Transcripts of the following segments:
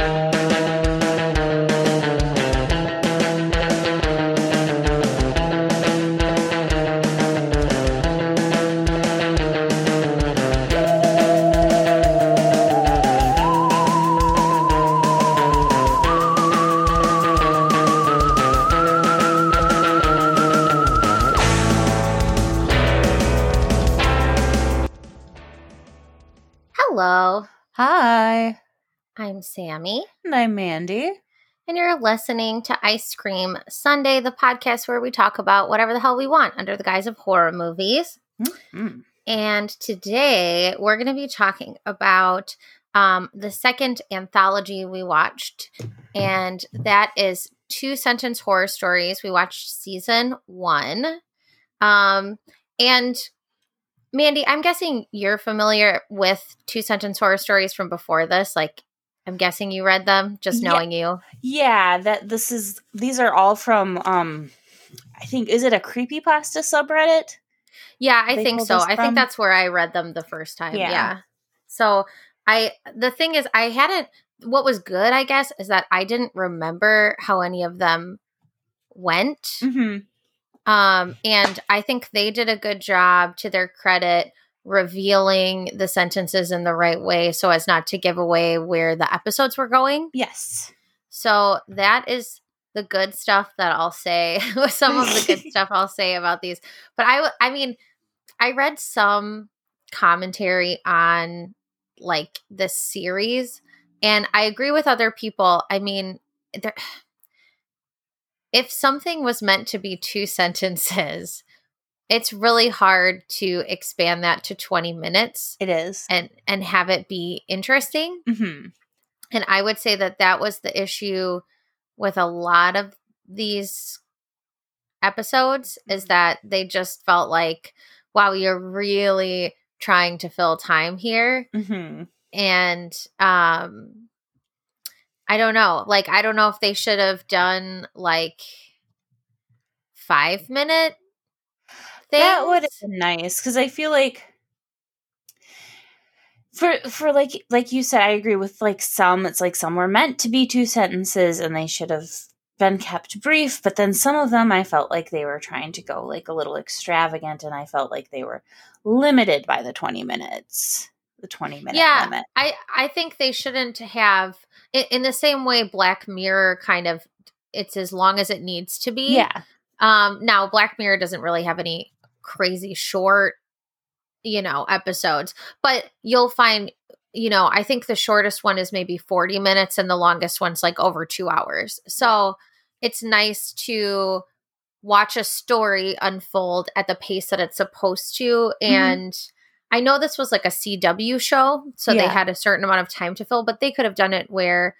Hello, I'm and I'm Mandy. and you're listening to Ice Cream Sunday, the podcast where we talk about whatever the hell we want under the guise of horror movies. Mm. And today we're going to be talking about um, the second anthology we watched, and that is Two Sentence Horror Stories. We watched season one. Um, and Mandy, I'm guessing you're familiar with Two Sentence Horror Stories from before this. Like, I'm guessing you read them, just Yeah. knowing you. Yeah, that this is these are all from um I think is it a creepy pasta subreddit? Yeah, I think so. I think that's where I read them the first time. Yeah. Yeah. So I the thing is I hadn't what was good, I guess, is that I didn't remember how any of them went. Mm-hmm. Um and I think they did a good job to their credit revealing the sentences in the right way so as not to give away where the episodes were going. Yes. So that is the good stuff that I'll say. some of the good stuff I'll say about these. But I I mean, I read some commentary on like this series, and I agree with other people. I mean, there, if something was meant to be two sentences, it's really hard to expand that to 20 minutes It is. and and have it be interesting. Mm-hmm. And I would say that that was the issue with a lot of these episodes is that they just felt like, wow, you're really trying to fill time here. Mm-hmm. And um I don't know. Like I don't know if they should have done like 5 minute things. That would have been nice because I feel like for for like like you said, I agree with like some. It's like some were meant to be two sentences and they should have been kept brief. But then some of them, I felt like they were trying to go like a little extravagant, and I felt like they were limited by the twenty minutes, the twenty minute Yeah, limit. I I think they shouldn't have in, in the same way Black Mirror kind of it's as long as it needs to be. Yeah, Um now Black Mirror doesn't really have any crazy short you know episodes, but you'll find you know, I think the shortest one is maybe 40 minutes and the longest one's like over 2 hours. So it's nice to watch a story unfold at the pace that it's supposed to Mhm. and I know this was like a CW show, so they had a certain amount of time to fill, but they could have done it where,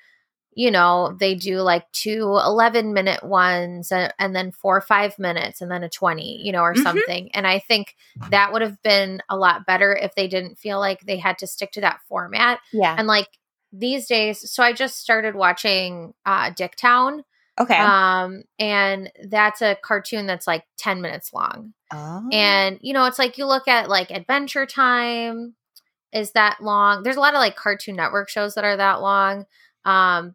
you know, they do like two 11 minute ones and, and then four or five minutes and then a 20, you know, or Mhm. something. And I think that would have been a lot better if they didn't feel like they had to stick to that format. yeah. And like these days, so I just started watching uh, Dicktown. okay. Um, and that's a cartoon that's like 10 minutes long. oh. And you know, it's like you look at like Adventure Time is that long. There's a lot of like Cartoon Network shows that are that long. Um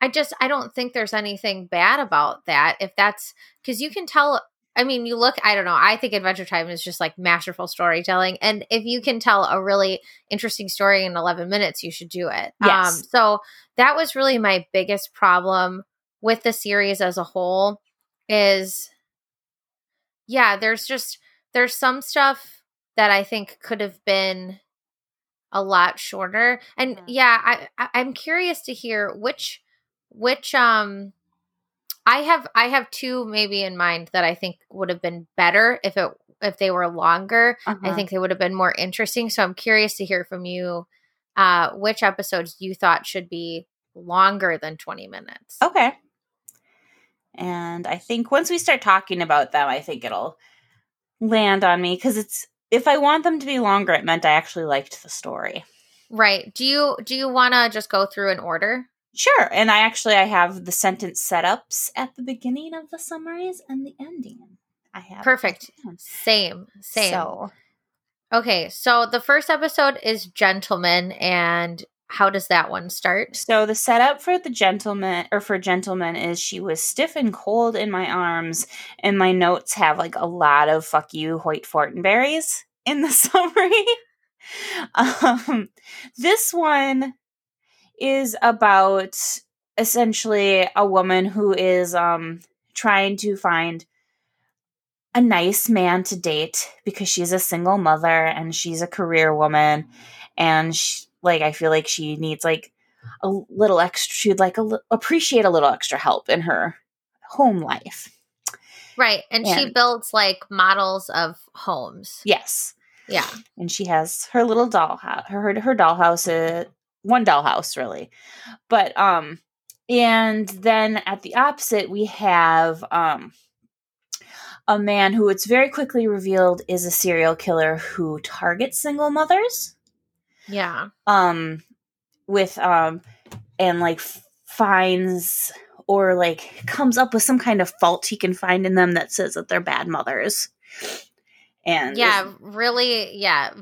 I just I don't think there's anything bad about that if that's cuz you can tell I mean, you look I don't know. I think Adventure Time is just like masterful storytelling and if you can tell a really interesting story in 11 minutes, you should do it. Um so that was really my biggest problem with the series as a whole is yeah, there's just there's some stuff that I think could have been a lot shorter. And Mhm. yeah, I, I I'm curious to hear which which um I have I have two maybe in mind that I think would have been better if it if they were longer. I Uh-huh. think they would have been more interesting. So I'm curious to hear from you uh which episodes you thought should be longer than 20 minutes. Okay. And I think once we start talking about them, I think it'll land on me because it's if I want them to be longer, it meant I actually liked the story. Right. Do you do you want to just go through in order? Sure. And I actually I have the sentence setups at the beginning of the summaries and the ending. I have Perfect. both of them. Same. Same. So Okay, so the first episode is Gentleman, and how does that one start? So the setup for the gentleman or for gentleman is she was stiff and cold in my arms, and my notes have like a lot of "fuck you, Hoyt Fortenberries" in the summary. um, this one is about essentially a woman who is um trying to find a nice man to date because she's a single mother and she's a career woman and she, like I feel like she needs like a little extra she'd like a appreciate a little extra help in her home life. Right. And, and she builds like models of homes. Yes. Yeah. And she has her little doll her her dollhouse, one dollhouse really. But um and then at the opposite we have um a man who it's very quickly revealed is a serial killer who targets single mothers. Yeah. Um with um and like finds or like comes up with some kind of fault he can find in them that says that they're bad mothers and yeah really yeah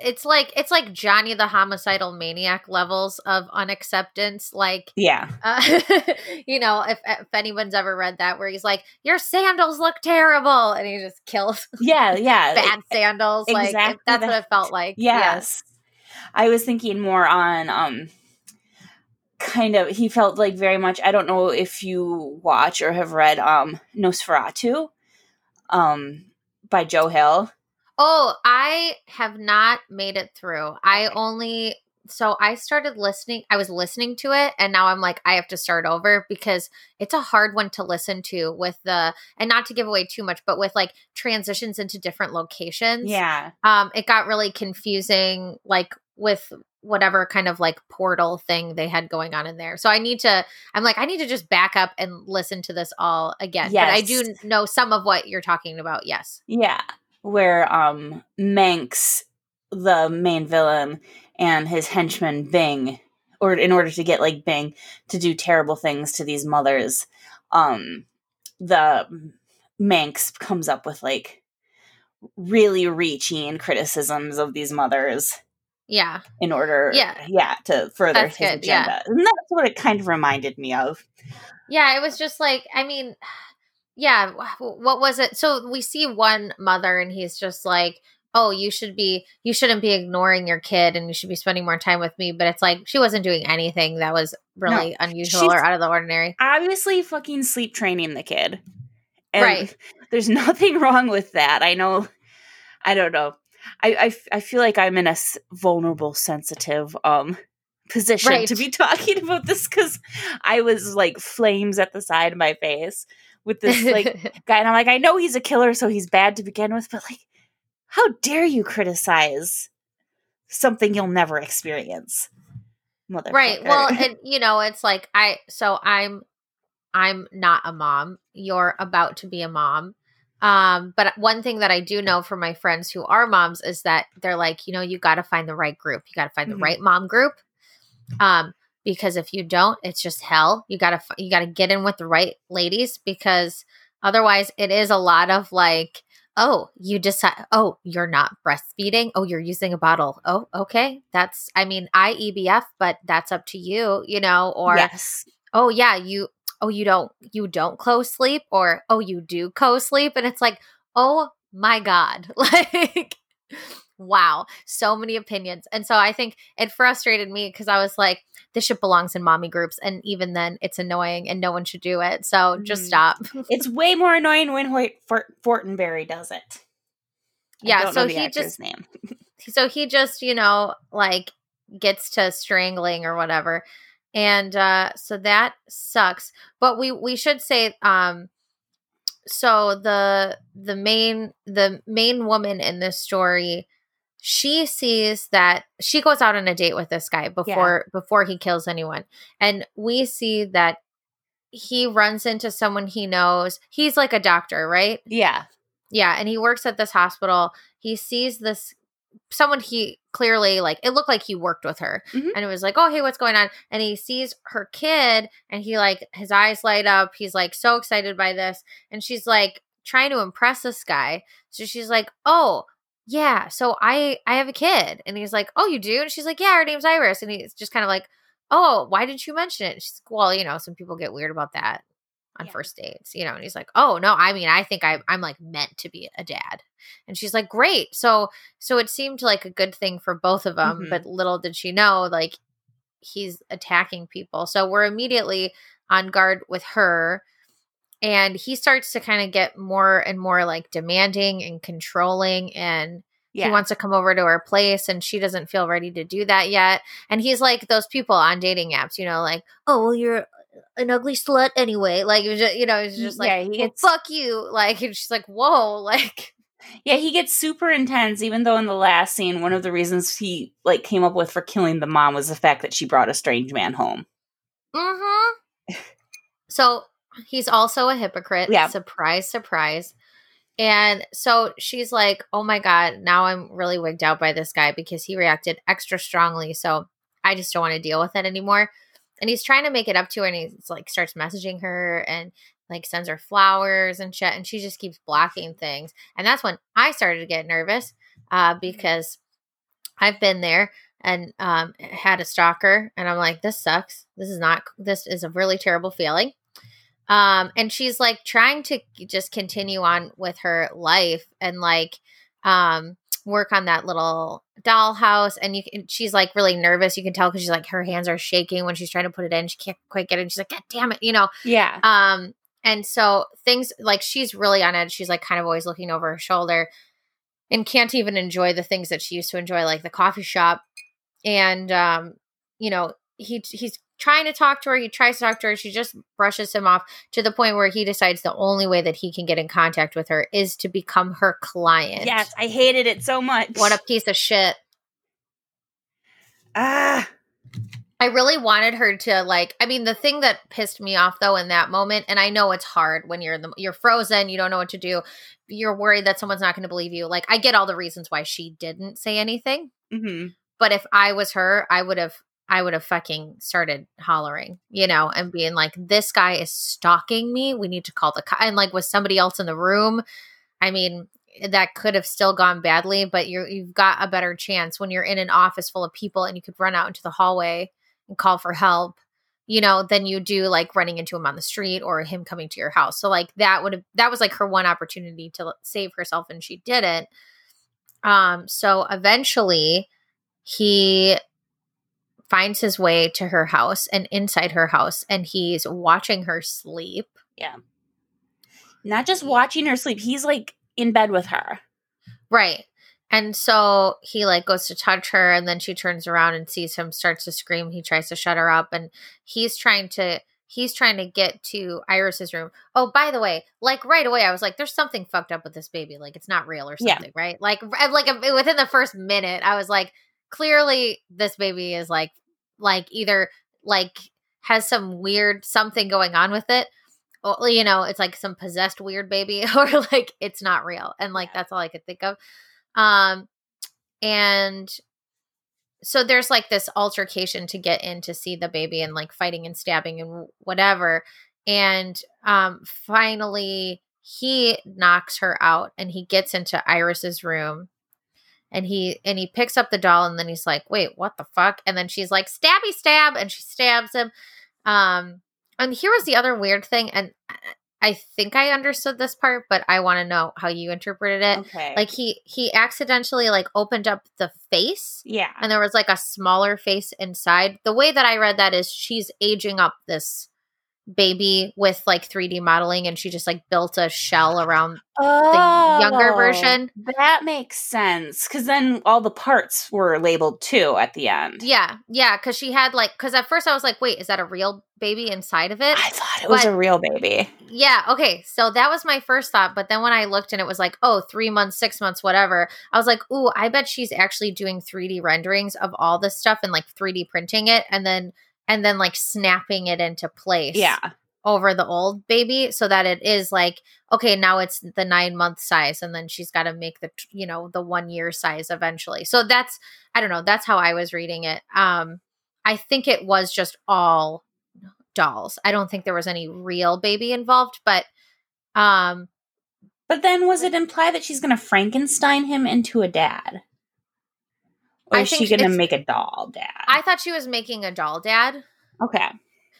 it's like it's like johnny the homicidal maniac levels of unacceptance like yeah uh, you know if, if anyone's ever read that where he's like your sandals look terrible and he just kills yeah yeah bad sandals exactly like that's that. what it felt like yes. yes i was thinking more on um kind of he felt like very much i don't know if you watch or have read um NOS4A2 um by Joe Hill? Oh, I have not made it through. I only so I started listening. I was listening to it and now I'm like I have to start over because it's a hard one to listen to with the and not to give away too much but with like transitions into different locations. Yeah. Um it got really confusing like with whatever kind of like portal thing they had going on in there. So I need to I'm like I need to just back up and listen to this all again. Yes. But I do know some of what you're talking about. Yes. Yeah. Where um Manx the main villain and his henchman Bing or in order to get like Bing to do terrible things to these mothers um the Manx comes up with like really reaching criticisms of these mothers yeah. In order, yeah, yeah, to further that's his good, agenda, yeah. and that's what it kind of reminded me of. Yeah, it was just like, I mean, yeah, what was it? So we see one mother, and he's just like, "Oh, you should be, you shouldn't be ignoring your kid, and you should be spending more time with me." But it's like she wasn't doing anything that was really no, unusual or out of the ordinary. Obviously, fucking sleep training the kid, and right? There's nothing wrong with that. I know. I don't know. I, I, I feel like I'm in a vulnerable, sensitive um position right. to be talking about this because I was like flames at the side of my face with this like guy, and I'm like, I know he's a killer, so he's bad to begin with, but like, how dare you criticize something you'll never experience? Mother? Right. Well, and you know, it's like I so I'm I'm not a mom. You're about to be a mom. Um, but one thing that I do know from my friends who are moms is that they're like, you know, you got to find the right group. You got to find mm-hmm. the right mom group. Um, because if you don't, it's just hell. You gotta you gotta get in with the right ladies because otherwise, it is a lot of like, oh, you decide, oh, you're not breastfeeding. Oh, you're using a bottle. Oh, okay, that's. I mean, I EBF, but that's up to you, you know. Or yes. oh yeah, you oh you don't you don't co-sleep or oh you do co-sleep and it's like oh my god like wow so many opinions. And so i think it frustrated me because i was like this shit belongs in mommy groups and even then it's annoying and no one should do it so just mm. stop. It's way more annoying when Hoyt Fort- fortenberry does it. Yeah so he just name. so he just you know like gets to strangling or whatever and uh, so that sucks. But we we should say um, so the the main the main woman in this story she sees that she goes out on a date with this guy before yeah. before he kills anyone and we see that he runs into someone he knows he's like a doctor right yeah yeah and he works at this hospital he sees this someone he clearly like it looked like he worked with her mm-hmm. and it was like oh hey what's going on and he sees her kid and he like his eyes light up he's like so excited by this and she's like trying to impress this guy so she's like oh yeah, so I I have a kid. And he's like, oh, you do? And she's like, yeah, her name's Iris. And he's just kind of like, oh, why didn't you mention it? She's like, well, you know, some people get weird about that on Yeah. first dates, you know. And he's like, oh no, I mean, I think I, I'm like meant to be a dad. And she's like, great. So so it seemed like a good thing for both of them, Mhm. but little did she know, like he's attacking people. So we're immediately on guard with her. And he starts to kind of get more and more like demanding and controlling and Yeah. he wants to come over to her place and she doesn't feel ready to do that yet. And he's like those people on dating apps, you know, like, oh, well, you're an ugly slut anyway. Like, it was just, you know, it's just like, Yeah, he well, fuck you. Like, and she's like, whoa, like, Yeah, he gets super intense. Even though in the last scene, one of the reasons he like came up with for killing the mom was the fact that she brought a strange man home. mm-hmm. so he's also a hypocrite. Yeah. Surprise, surprise. And so she's like, oh my God, now I'm really wigged out by this guy because he reacted extra strongly. So I just don't want to deal with it anymore. And he's trying to make it up to her and he's like starts messaging her and like sends her flowers and shit. And she just keeps blocking things. And that's when I started to get nervous uh, because I've been there and um, had a stalker. And I'm like, this sucks. This is not, this is a really terrible feeling. Um, and she's like trying to just continue on with her life and like um work on that little dollhouse and you can she's like really nervous you can tell because she's like her hands are shaking when she's trying to put it in she can't quite get it and she's like god damn it you know Yeah. um and so things like she's really on edge she's like kind of always looking over her shoulder and can't even enjoy the things that she used to enjoy like the coffee shop and um you know he he's trying to talk to her he tries to talk to her she just brushes him off to the point where he decides the only way that he can get in contact with her is to become her client Yes, I hated it so much. what a piece of shit ah. I really wanted her to like I mean the thing that pissed me off though in that moment and I know it's hard when you're in the you're frozen, you don't know what to do. You're worried that someone's not going to believe you. Like I get all the reasons why she didn't say anything, hmm but if I was her, I would have I would have fucking started hollering, you know, and being like this guy is stalking me. We need to call the co-. and like with somebody else in the room. I mean, that could have still gone badly, but you you've got a better chance when you're in an office full of people and you could run out into the hallway and call for help, you know, than you do like running into him on the street or him coming to your house. So like that would have that was like her one opportunity to save herself and she didn't. Um so eventually he finds his way to her house and inside her house and he's watching her sleep. Yeah. Not just watching her sleep. He's like in bed with her. Right. And so he like goes to touch her and then she turns around and sees him starts to scream. He tries to shut her up and he's trying to he's trying to get to Iris's room. Oh, by the way, like right away I was like there's something fucked up with this baby. Like it's not real or Yeah. something, right? Like like within the first minute I was like clearly this baby is like like either like has some weird something going on with it or you know it's like some possessed weird baby or like it's not real and like Yeah. that's all i could think of um and so there's like this altercation to get in to see the baby and like fighting and stabbing and whatever and um finally he knocks her out and he gets into iris's room and he and he picks up the doll and then he's like wait what the fuck and then she's like stabby stab and she stabs him um and here was the other weird thing and I- think i understood this part but i want to know how you interpreted it Okay. like he he accidentally like opened up the face yeah. and there was like a smaller face inside the way that i read that is she's aging up this baby with like 3d modeling and she just like built a shell around oh, younger version. That makes sense. Because then all the parts were labeled too at the end. yeah yeah because she had like because at first i was like wait is that a real baby inside of it I thought it was a real baby. Yeah. Okay. So that was my first thought. But then when I looked and it was like, oh, three months, six months, whatever, I was like, ooh, I bet she's actually doing 3D renderings of all this stuff and like 3D printing it and then and then like snapping it into place Yeah. over the old baby so that it is like, okay, now it's the nine month size and then she's got to make the you know, the one year size eventually. So that's I don't know, that's how I was reading it. Um I think it was just all dolls. I don't think there was any real baby involved, but um But then was it implied that she's going to Frankenstein him into a dad? Or I is she going to make a doll dad? I thought she was making a doll dad. okay.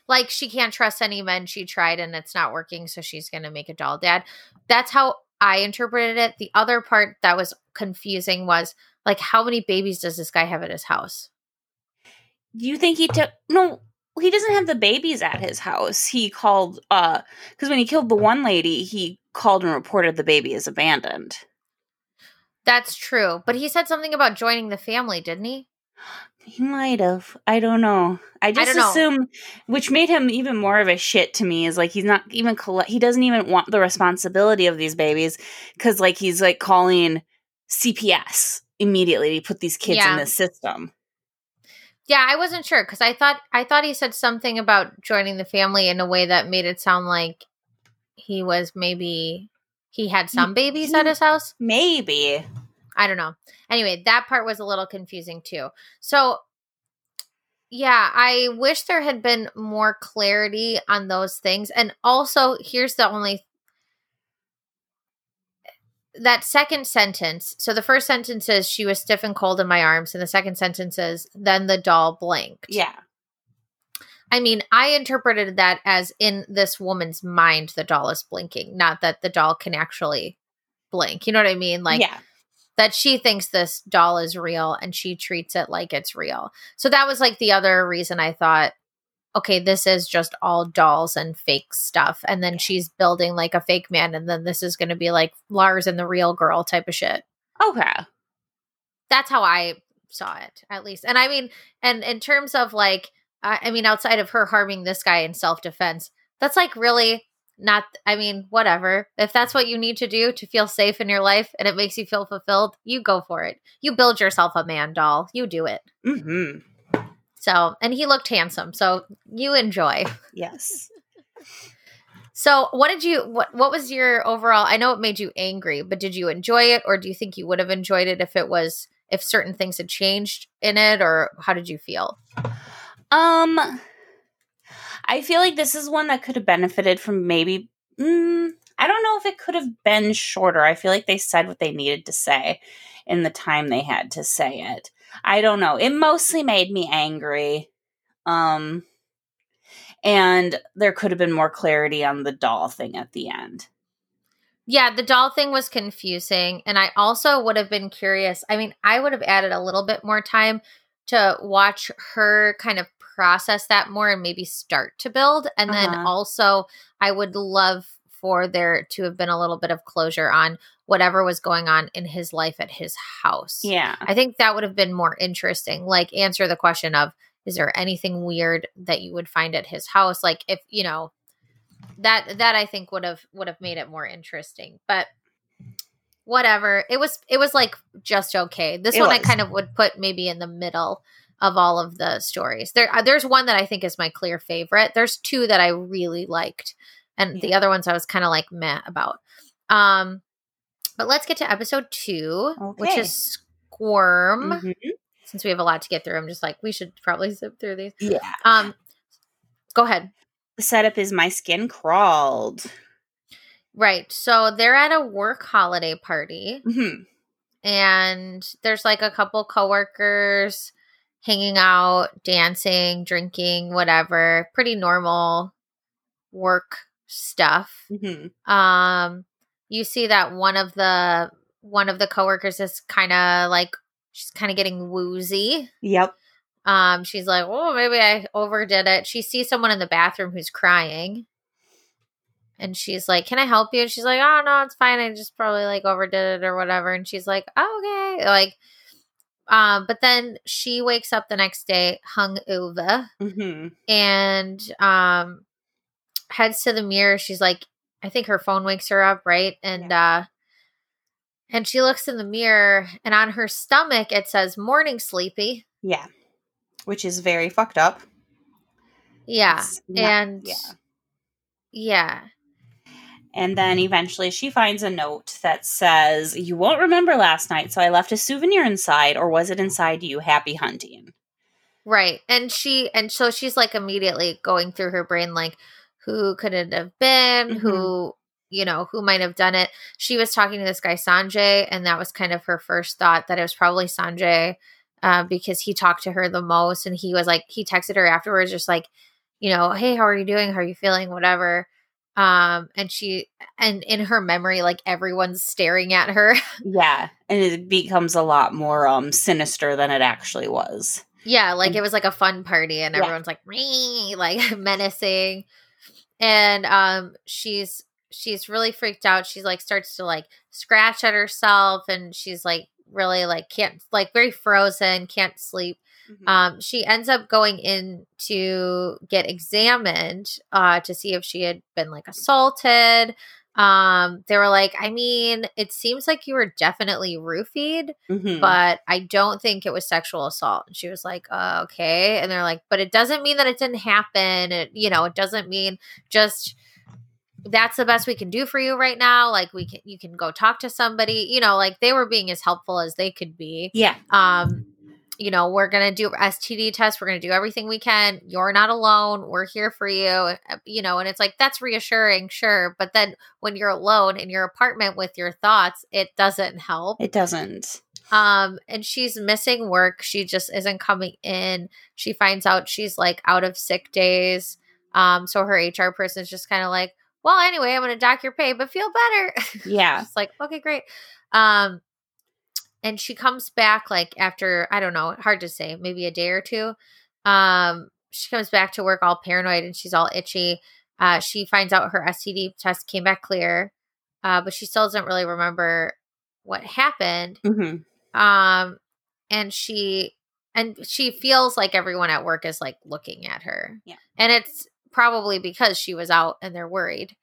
Like she can't trust any men she tried and it's not working, so she's gonna make a doll dad. That's how I interpreted it. The other part that was confusing was like how many babies does this guy have at his house? Do you think he took no? He doesn't have the babies at his house. He called uh because when he killed the one lady, he called and reported the baby is abandoned. That's true. But he said something about joining the family, didn't he? He might have. I don't know. I just know. assume, which made him even more of a shit to me. Is like he's not even colle- he doesn't even want the responsibility of these babies because like he's like calling CPS immediately to put these kids Yeah. in the system. Yeah, I wasn't sure because I thought I thought he said something about joining the family in a way that made it sound like he was maybe he had some babies at his house. Maybe. I don't know. Anyway, that part was a little confusing too. So, yeah, I wish there had been more clarity on those things. And also, here's the only that second sentence. So, the first sentence is she was stiff and cold in my arms, and the second sentence is then the doll blinked. Yeah. I mean, I interpreted that as in this woman's mind, the doll is blinking, not that the doll can actually blink. You know what I mean? Like, yeah. that she thinks this doll is real and she treats it like it's real. So that was like the other reason I thought, okay, this is just all dolls and fake stuff. And then she's building like a fake man. And then this is going to be like Lars and the real girl type of shit. Okay. That's how I saw it, at least. And I mean, and in terms of like, I I mean, outside of her harming this guy in self defense, that's like really not, I mean, whatever. If that's what you need to do to feel safe in your life and it makes you feel fulfilled, you go for it. You build yourself a man doll. You do it. Mm-hmm. So, and he looked handsome. So you enjoy. Yes. So, what did you, what, what was your overall, I know it made you angry, but did you enjoy it or do you think you would have enjoyed it if it was, if certain things had changed in it or how did you feel? Um, I feel like this is one that could have benefited from maybe. Mm, I don't know if it could have been shorter. I feel like they said what they needed to say in the time they had to say it. I don't know. It mostly made me angry. Um, and there could have been more clarity on the doll thing at the end. Yeah, the doll thing was confusing. And I also would have been curious. I mean, I would have added a little bit more time to watch her kind of process that more and maybe start to build. And then Uh-huh. also, I would love for there to have been a little bit of closure on whatever was going on in his life at his house. Yeah. I think that would have been more interesting. Like, answer the question of, is there anything weird that you would find at his house? Like, if, you know, that that I think would have would have made it more interesting. But whatever. It was it was like just okay. This It one I kind of would put maybe in the middle of all of the stories. There uh, there's one that I think is my clear favorite. There's two that I really liked. And the other ones I was kind of like meh about. Um but let's get to episode 2, which is Squirm. Mhm. Since we have a lot to get through, I'm just like we should probably zip through these. Yeah. Um go ahead. The setup is my skin crawled. Right. So they're at a work holiday party hmm and there's like a couple coworkers hanging out, dancing, drinking, whatever. Pretty normal work stuff. hmm Um you see that one of the one of the coworkers is kind of like she's kind of getting woozy. Yep. Um she's like, "Oh, maybe I overdid it." She sees someone in the bathroom who's crying. And she's like, "Can I help you?" And she's like, "Oh no, it's fine. I just probably like overdid it or whatever." And she's like, oh, "Okay." Like um but then she wakes up the next day hung over hmm and um heads to the mirror. She's like i think her phone wakes her up right? And uh and she looks in the mirror and on her stomach it says morning sleepy. Yeah. Which is very fucked up. yeah. Not- and yeah. yeah And then eventually she finds a note that says, You won't remember last night, so I left a souvenir inside, or was it inside you? Happy hunting. right and she and so she's like immediately going through her brain like who could it have been Mhm. who you know, who might have done it. She was talking to this guy, Sanjay, and that was kind of her first thought that it was probably Sanjay uh, because he talked to her the most. And he was like, he texted her afterwards, just like, you know, hey, how are you doing? How are you feeling? Whatever. Um, and she, and in her memory, like everyone's staring at her. Yeah. And it becomes a lot more um sinister than it actually was. Yeah, like it was like a fun party and Yeah. everyone's like like menacing. And um she's she's really freaked out. She's like starts to like scratch at herself and she's like really like can't like very frozen, can't sleep. Um she ends up going in to get examined uh to see if she had been like assaulted. Um they were like, I mean, it seems like you were definitely roofied Mhm. but I don't think it was sexual assault. And she was like, uh, okay. And they're like, but it doesn't mean that it didn't happen. It, you know, it doesn't mean just that's the best we can do for you right now. Like we can, you can go talk to somebody, you know, like they were being as helpful as they could be. yeah. Um, you know, we're going to do STD tests. We're going to do everything we can. You're not alone. We're here for you. Uh, You know, and it's like, that's reassuring, sure. But then when you're alone in your apartment with your thoughts, it doesn't help It doesn't. um and she's missing work she just isn't coming in she finds out she's like out of sick days um so her hr person is just kind of like well anyway i'm gonna dock your pay but feel better Yeah. it's like okay great um and she comes back like after i don't know hard to say maybe a day or two um she comes back to work all paranoid and she's all itchy uh she finds out her std test came back clear uh but she still doesn't really remember what happened hmm um and she and she feels like everyone at work is like looking at her Yeah. and it's probably because she was out and they're worried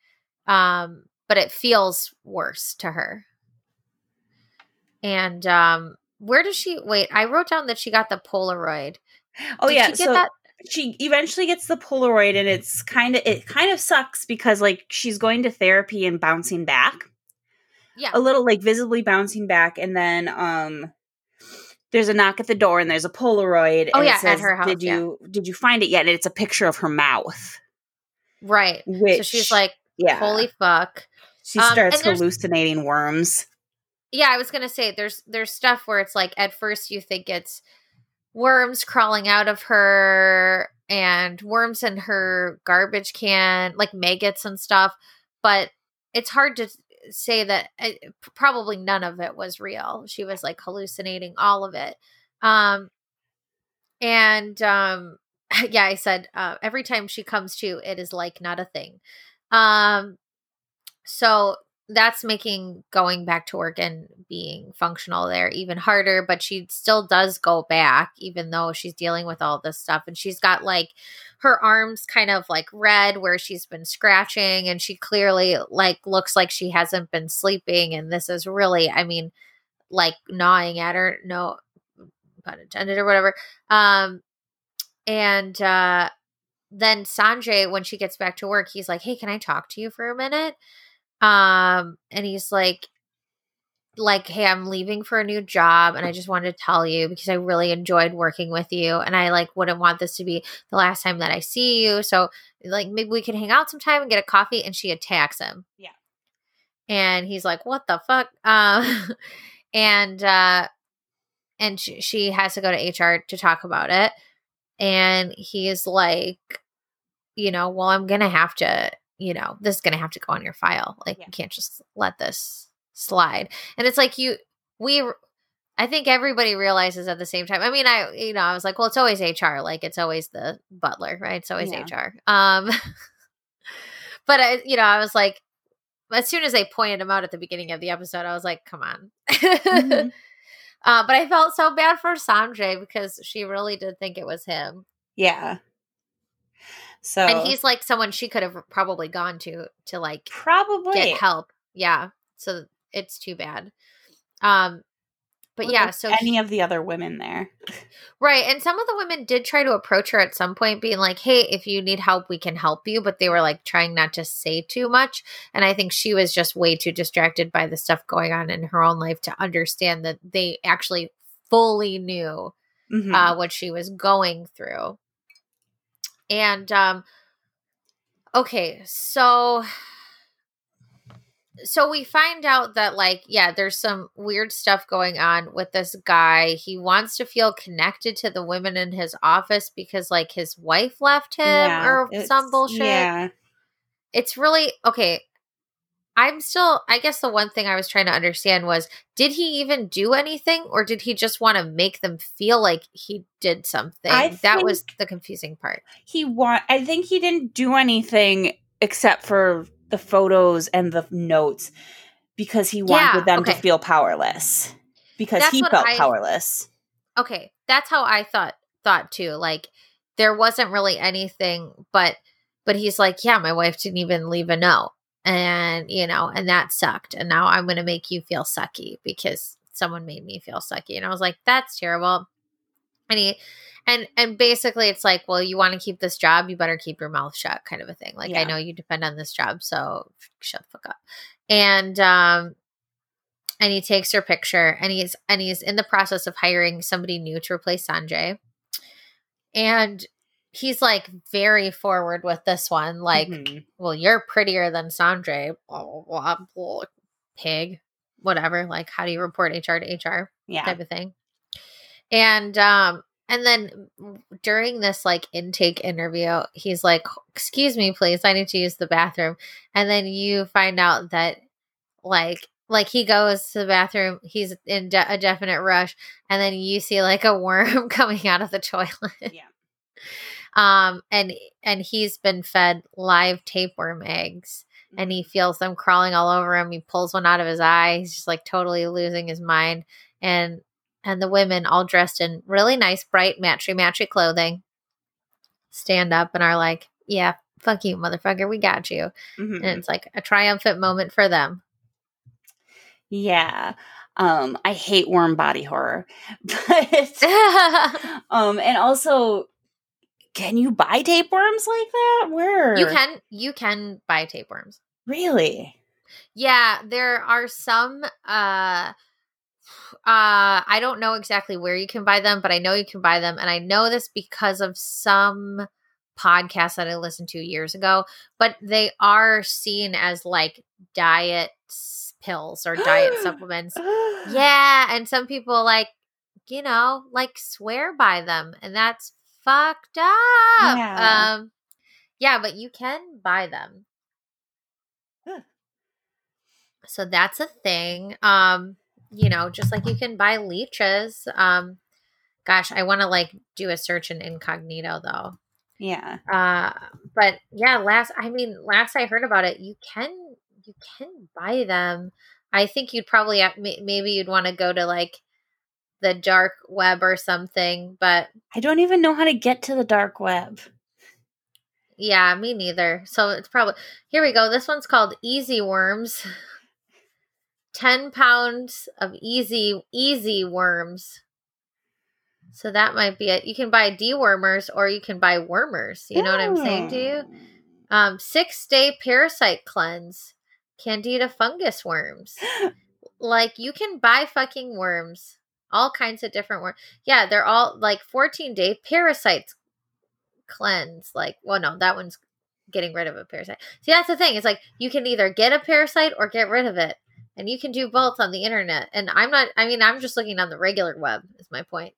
um but it feels worse to her and um where does she wait i wrote down that she got the polaroid Oh Did yeah. she get so that she eventually gets the Polaroid, and it's kind of it kind of sucks because like she's going to therapy and bouncing back yeah a little like visibly bouncing back, and then um. There's a knock at the door and there's a Polaroid. Oh, and it yeah, at her house, Did yeah. you did you find it yet? And it's a picture of her mouth. right Which so she's like yeah, holy fuck she Um, starts hallucinating worms. Yeah i was gonna say there's there's stuff where it's like at first you think it's worms crawling out of her and worms in her garbage can like maggots and stuff but it's hard to say that uh, probably none of it was real. She was like hallucinating all of it. Um and um yeah i said uh, every time she comes to it is like not a thing. Um so that's making going back to work and being functional there even harder but she still does go back even though she's dealing with all this stuff and she's got like her arms kind of like red where she's been scratching and she clearly like looks like she hasn't been sleeping and this is really i mean like gnawing at her no pun intended or whatever um and uh then sanjay when she gets back to work he's like hey can i talk to you for a minute um and he's like like hey i'm leaving for a new job and i just wanted to tell you because i really enjoyed working with you and i like wouldn't want this to be the last time that i see you so like maybe we can hang out sometime and get a coffee and she attacks him Yeah. and he's like what the fuck um and uh and she, she has to go to hr to talk about it and he's like you know well i'm gonna have to you know this is gonna have to go on your file like Yeah. you can't just let this slide and it's like you we i think everybody realizes at the same time i mean i you know i was like well it's always hr like it's always the butler right it's always Yeah. hr um but i you know i was like as soon as they pointed him out at the beginning of the episode i was like come on Mhm. uh, but i felt so bad for sanjay because she really did think it was him Yeah. So and he's like someone she could have probably gone to to like probably get help yeah so it's too bad um but Look yeah so any of the other women there. right and some of the women did try to approach her at some point being like hey if you need help we can help you but they were like trying not to say too much and i think she was just way too distracted by the stuff going on in her own life to understand that they actually fully knew Mhm. uh, what she was going through. And um, okay, so so we find out that like yeah there's some weird stuff going on with this guy he wants to feel connected to the women in his office because like his wife left him Yeah, or some bullshit Yeah. it's really okay i'm still i guess the one thing i was trying to understand was did he even do anything or did he just want to make them feel like he did something I that was the confusing part He want I think he didn't do anything except for the photos and the notes because he wanted Yeah, them to feel powerless. Because That's he felt I- powerless. okay that's how i thought thought too like there wasn't really anything but but he's like yeah my wife didn't even leave a note and you know and that sucked and now i'm gonna make you feel sucky because someone made me feel sucky and i was like that's terrible. And he and and basically it's like well you want to keep this job you better keep your mouth shut kind of a thing like i know you depend on this job so shut the fuck up. And um and he takes her picture and he's and he's in the process of hiring somebody new to replace sanjay. And he's like very forward with this one like Mhm. well you're prettier than sanjay blah, blah, blah, blah, pig whatever like how do you report hr to hr yeah. type of thing. And um and then during this like intake interview, he's like, "Excuse me, please. I need to use the bathroom." And then you find out that like like he goes to the bathroom, he's in de- a definite rush, and then you see like a worm coming out of the toilet. Yeah. Um and and he's been fed live tapeworm eggs and he feels them crawling all over him. He pulls one out of his eye. He's just like totally losing his mind. And and the women all dressed in really nice, bright, matchy matchy clothing stand up and are like, Yeah, fuck you, motherfucker, we got you. Mhm. And it's like a triumphant moment for them. Yeah. Um, I hate worm body horror. But um and also can you buy tapeworms like that? Where you can you can buy tapeworms. really? Yeah, there are some uh uh I don't know exactly where you can buy them, but I know you can buy them and I know this because of some podcast that I listened to years ago, but they are seen as like diet pills or diet supplements. Yeah, and some people like you know, like swear by them and that's fucked up. Yeah. Um yeah, but you can buy them. Huh. So that's a thing. Um, you know, just like you can buy leeches. Um, gosh, I want to like do a search in incognito though. Yeah. Uh, but yeah, last I mean, last I heard about it, you can you can buy them. I think you'd probably have, maybe you'd want to go to like the dark web or something, but I don't even know how to get to the dark web. Yeah, me neither. So it's probably here we go. This one's called Easy Worms. Ten pounds of easy easy worms. So that might be it. You can buy dewormers or you can buy wormers. You know what I'm saying to you? Um, six day parasite cleanse, candida fungus worms. like you can buy fucking worms, all kinds of different worms. Yeah, they're all like 14 day parasites cleanse. Like, well, no, that one's getting rid of a parasite. See, that's the thing. It's like you can either get a parasite or get rid of it. And you can do both on the internet. And I'm not, I mean, I'm just looking on the regular web, is my point.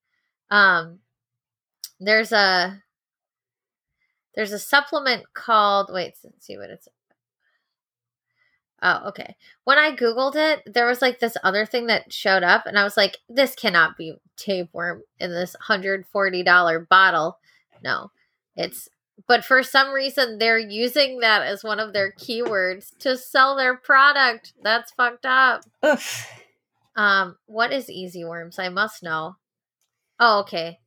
Um, there's a, there's a supplement called, wait, let's see what it's, Oh, okay. When I Googled it, there was like this other thing that showed up, and I was like, this cannot be tapeworm in this $140 bottle. No, it's, but for some reason, they're using that as one of their keywords to sell their product. That's fucked up. Oof. Um, what is easy worms? I must know. Oh, okay.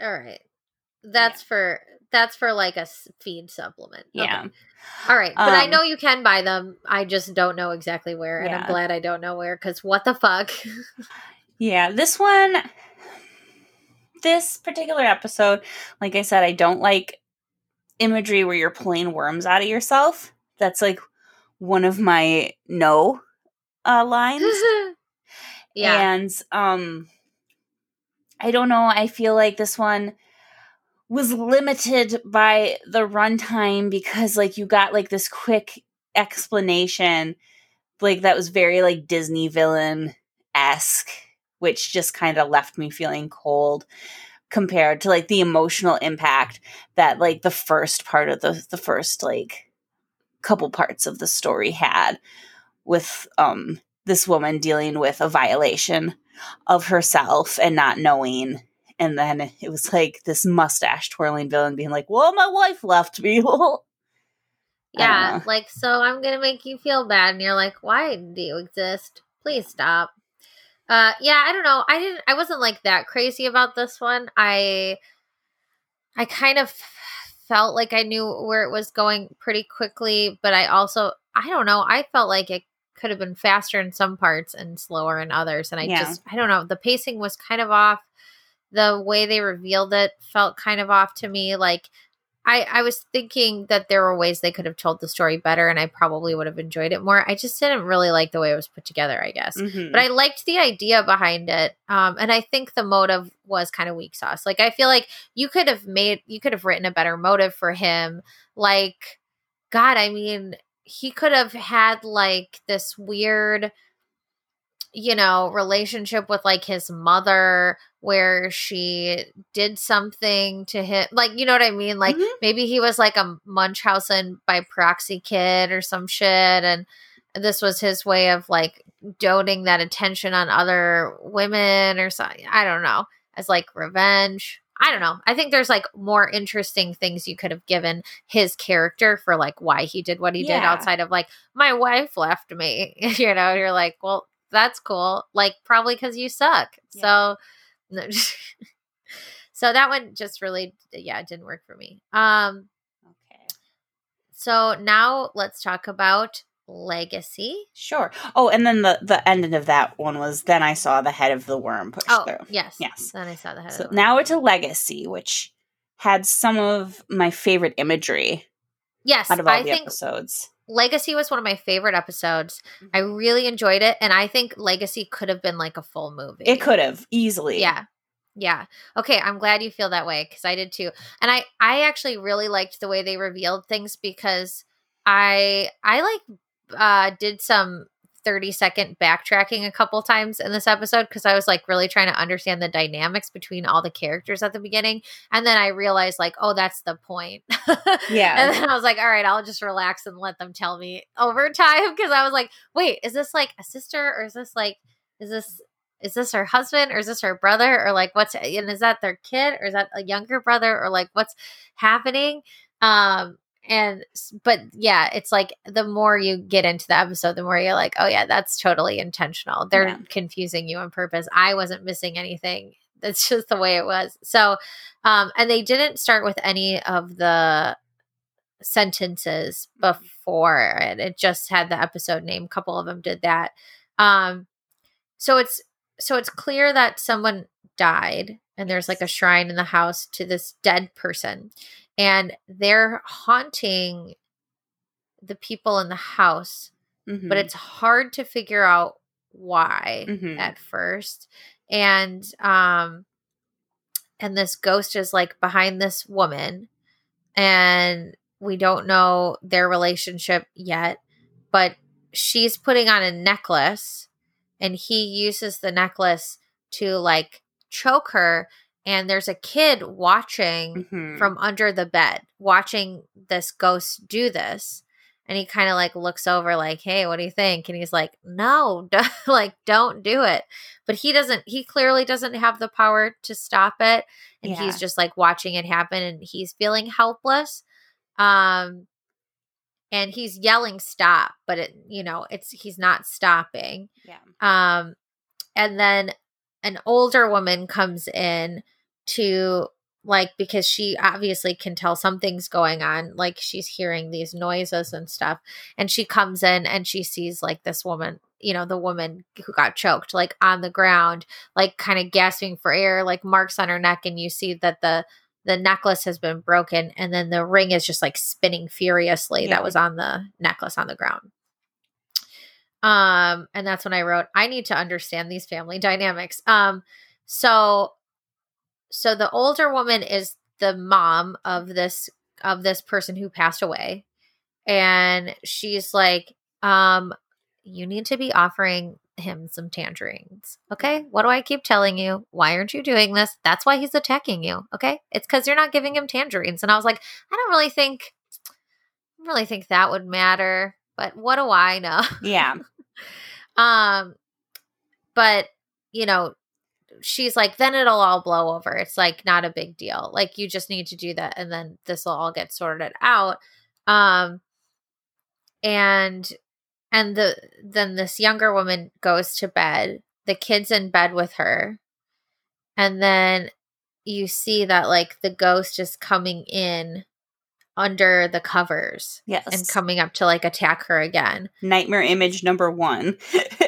All right. That's for, that's for like a feed supplement. Okay. Yeah. All right, but I Um, know you can buy them. I just don't know exactly where, and I'm glad I don't know where because what the fuck? Yeah, this one, this particular episode, like I said, I don't like imagery where you're pulling worms out of yourself. That's like one of my no uh, lines. yeah, And um, I don't know. I feel like this one was limited by the runtime because like you got like this quick explanation like that was very like Disney villain esque, which just kind of left me feeling cold compared to like the emotional impact that like the first part of the the first like couple parts of the story had with um this woman dealing with a violation of herself and not knowing and then it was like this mustache twirling villain being like well my wife left me. Yeah like so i'm gonna make you feel bad and you're like why do you exist? Please stop. Uh yeah i don't know. I didn't i wasn't like that crazy about this one. I i kind of felt like i knew where it was going pretty quickly but i also i don't know i felt like it could have been faster in some parts and slower in others and i Yeah. just i don't know the pacing was kind of off the way they revealed it felt kind of off to me like I, I was thinking that there were ways they could have told the story better and I probably would have enjoyed it more. I just didn't really like the way it was put together, I guess. Mhm. But I liked the idea behind it. Um, and I think the motive was kind of weak sauce. Like I feel like you could have made you could have written a better motive for him. Like, God, I mean, he could have had like this weird you know, relationship with like his mother where she did something to him. Like, you know what I mean? Like Mhm. maybe he was like a Munchausen by proxy kid or some shit. And this was his way of like doting that attention on other women or something. I don't know. As like revenge. I don't know. I think there's like more interesting things you could have given his character for like why he did what he did outside of like my wife left me. you know, you're like, well, that's cool. Like probably because you suck. So, no, so that one just really, yeah, it didn't work for me. Um, okay so now let's talk about legacy. Sure. Oh, and then the the ending of that one was then I saw the head of the worm push Oh, through. yes, Yes. Then I saw the head. So of the now we're to Legacy, which had some of my favorite imagery yes, out of all I the think episodes. Legacy was one of my favorite episodes. I really enjoyed it, and I think Legacy could have been like a full movie. It could have easily. Yeah. Yeah. Okay, I'm glad you feel that way cuz I did too. And I I actually really liked the way they revealed things because I I like uh did some 30 second backtracking a couple times in this episode because I was like really trying to understand the dynamics between all the characters at the beginning and then I realized like oh that's the point. Yeah. And then I was like all right, I'll just relax and let them tell me over time because I was like wait, is this like a sister or is this like is this is this her husband or is this her brother or like what's and is that their kid or is that a younger brother or like what's happening um and but yeah it's like the more you get into the episode the more you're like oh yeah that's totally intentional. They're Yeah. confusing you on purpose. I wasn't missing anything. That's just the way it was. So um and they didn't start with any of the sentences before it. It just had the episode name. A couple of them did that. Um so it's so it's clear that someone died and there's like a shrine in the house to this dead person and they're haunting the people in the house Mhm. but it's hard to figure out why Mhm. at first and um and this ghost is like behind this woman and we don't know their relationship yet but she's putting on a necklace and he uses the necklace to like choke her and there's a kid watching Mhm. from under the bed watching this ghost do this. And he kind of like looks over like hey what do you think? And he's like no like don't do it. But he doesn't he clearly doesn't have the power to stop it. And Yeah. he's just like watching it happen and he's feeling helpless. Um and he's yelling stop. But it you know it's he's not stopping. Yeah. um and then an older woman comes in to like because she obviously can tell something's going on like she's hearing these noises and stuff and she comes in and she sees like this woman you know the woman who got choked like on the ground like kind of gasping for air like marks on her neck and you see that the the necklace has been broken and then the ring is just like spinning furiously Yeah. that was on the necklace on the ground um and that's when i wrote i need to understand these family dynamics um so so the older woman is the mom of this of this person who passed away and she's like um you need to be offering him some tangerines. Okay? What do I keep telling you? Why aren't you doing this? That's why he's attacking you. Okay? It's cuz you're not giving him tangerines." And I was like, "I don't really think I don't really think that would matter, but what do I know?" Yeah. Um, but you know, she's like, then it'll all blow over. It's like not a big deal. Like you just need to do that, and then this will all get sorted out. Um, and and the then this younger woman goes to bed. The kid's in bed with her, and then you see that like the ghost is coming in under the covers Yes. and coming up to like attack her again. Nightmare image number one.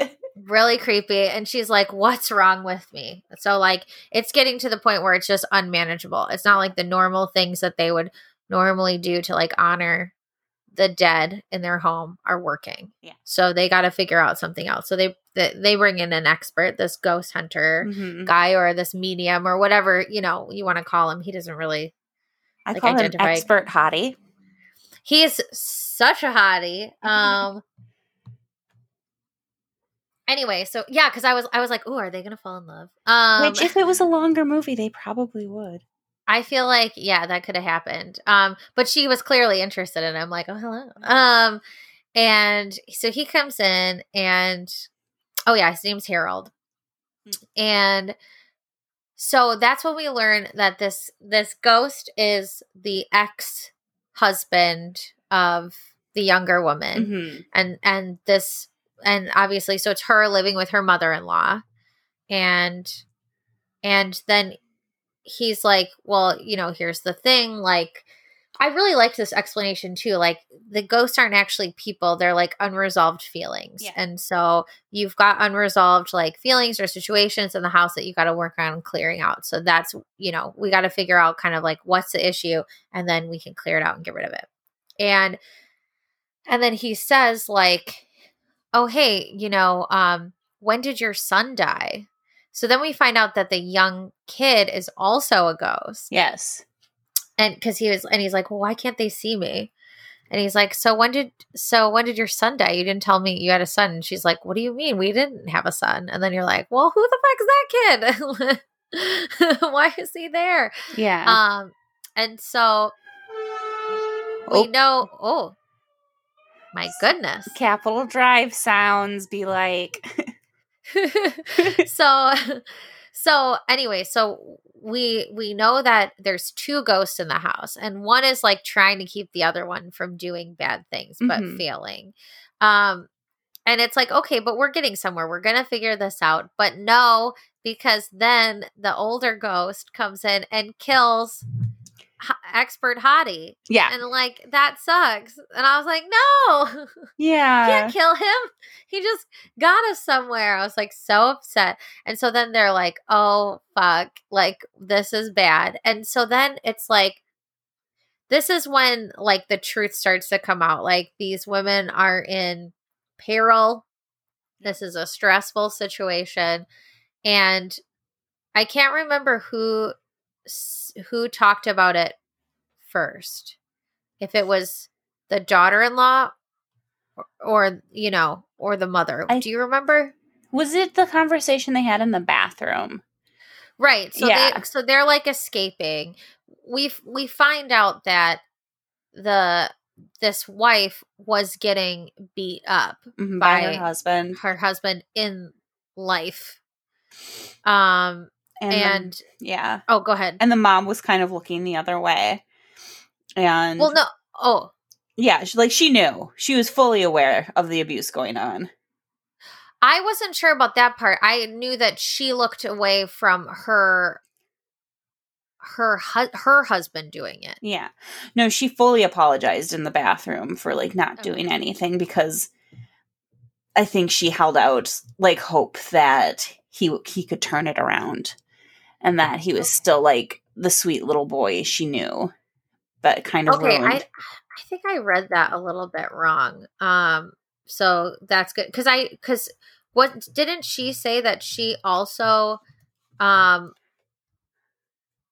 really creepy and she's like what's wrong with me so like it's getting to the point where it's just unmanageable it's not like the normal things that they would normally do to like honor the dead in their home are working Yeah. so they got to figure out something else so they they bring in an expert this ghost hunter Mhm. guy or this medium or whatever you know you want to call him he doesn't really I like, call him expert hottie. he is such a hottie um anyway so yeah because i was i was like oh are they gonna fall in love um Which, if it was a longer movie, they probably would. i feel like yeah that could have happened um but she was clearly interested in him like oh hello um and so he comes in and oh yeah his name's harold Hmm. and so that's when we learn that this this ghost is the ex husband of the younger woman Mhm. and and this and obviously so it's her living with her mother-in-law and and then he's like well you know here's the thing like i really liked this explanation too like the ghosts aren't actually people they're like unresolved feelings. Yeah. and so you've got unresolved like feelings or situations in the house that you got to work on clearing out. So that's you know we got to figure out kind of like what's the issue and then we can clear it out and get rid of it. And and then he says like oh hey you know um when did your son die? So then we find out that the young kid is also a ghost. Yes. And because he was and he's like well why can't they see me? And he's like so when did so when did your son die? You didn't tell me you had a son. And she's like what do you mean? We didn't have a son. And then you're like well who the fuck is that kid? Why is he there? Yeah. um and so we Oh. know oh my goodness. Capital Drive sounds be like. so so anyway so we we know that there's two ghosts in the house and one is like trying to keep the other one from doing bad things but Mhm. failing. Um and it's like okay but we're getting somewhere. We're gonna figure this out. But no because then the older ghost comes in and kills Expert hottie yeah. and like that sucks and i was like no Yeah. can't kill him. He just got us somewhere. I was like so upset. And so then they're like, oh, fuck. Like, this is bad. And so then it's like, this is when like the truth starts to come out. Like, these women are in peril. This is a stressful situation. And I can't remember who who talked about it first. If it was the daughter-in-law or, or you know, or the mother. I- Do you remember? Was it the conversation they had in the bathroom? Right. So Yeah. they so they're like escaping. We we find out that the this wife was getting beat up Mhm, By, By- her husband. her husband in life. Um And, the- yeah. oh go ahead. And the mom was kind of looking the other way. And well no oh yeah, she, like she knew. She was fully aware of the abuse going on. I wasn't sure about that part. I knew that she looked away from her her hu- her husband doing it. Yeah. No, she fully apologized in the bathroom for like not Oh. doing anything because I think she held out like hope that he he could turn it around and that he was still like the sweet little boy she knew but kind of Okay, ruined. I I think I read that a little bit wrong. Um so that's good cuz I cuz what didn't she say that she also um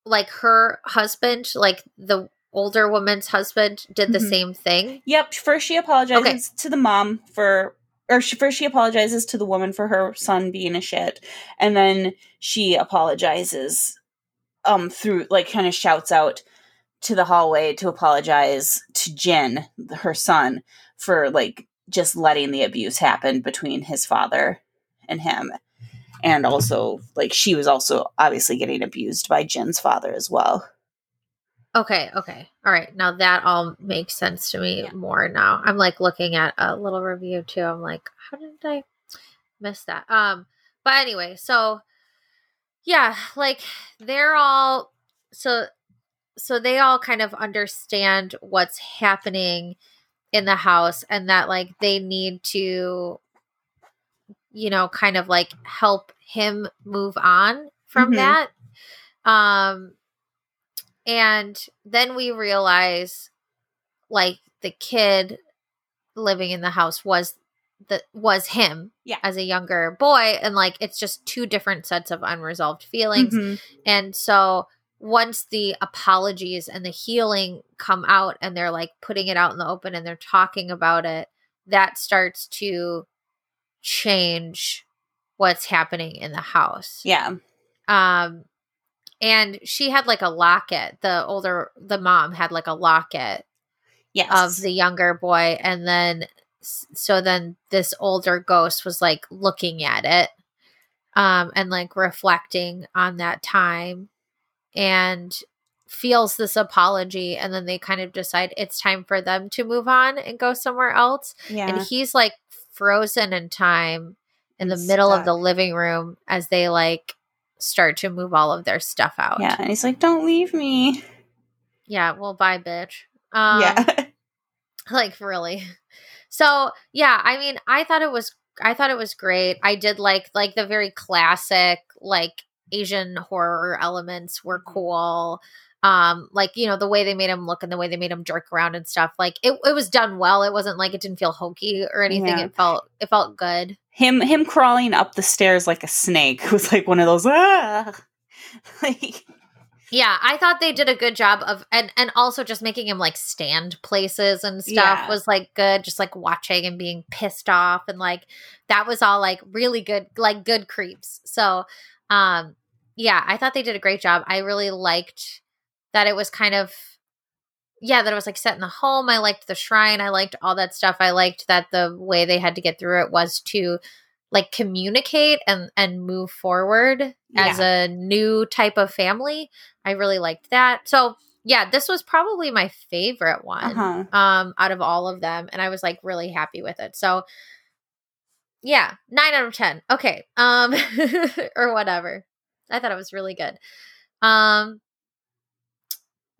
like her husband like the older woman's husband did the Mhm. same thing? Yep. First, she apologizes Okay. to the mom for, or she, first she apologizes to the woman for her son being a shit, and then she apologizes um through like kind of shouts out to the hallway to apologize to Jin, her son, for like just letting the abuse happen between his father and him. And also, like, she was also obviously getting abused by Jin's father as well. Okay, okay. All right. Now that all makes sense to me Yeah. more now. I'm like looking at a little review too. I'm like, how did I miss that? Um, but anyway, so yeah, like they're all so so they all kind of understand what's happening in the house and that like they need to you know kind of like help him move on from Mhm. that um and then we realize like the kid living in the house was the was him Yeah. as a younger boy and like it's just two different sets of unresolved feelings Mhm. and so once the apologies and the healing come out and they're like putting it out in the open and they're talking about it, that starts to change what's happening in the house. Yeah. Um and she had like a locket. The older the mom had like a locket Yes. of the younger boy and then so then this older ghost was like looking at it um and like reflecting on that time and feels this apology and then they kind of decide it's time for them to move on and go somewhere else yeah. and he's like frozen in time in the middle of the living room as they like start to move all of their stuff out yeah. And he's like, don't leave me. yeah well bye bitch um yeah. like really so yeah i mean i thought it was i thought it was great i did like like the very classic like asian horror elements were Mhm. cool um like you know the way they made him look and the way they made him jerk around and stuff like it, it was done well. It wasn't like it didn't feel hokey or anything. Yeah. it felt it felt good. Him him crawling up the stairs like a snake was like one of those ah like yeah i thought they did a good job of and and also just making him like stand places and stuff Yeah. was like good just like watching and being pissed off and like that was all like really good like good creeps. So um yeah i thought they did a great job. I really liked that it was kind of yeah that it was like set in the home i liked the shrine i liked all that stuff i liked that the way they had to get through it was to like communicate and and move forward as a new type of family i really liked that. So yeah this was probably my favorite one uh-huh. um out of all of them and i was like really happy with it. So yeah 9 out of 10 okay um or whatever. I thought it was really good. Um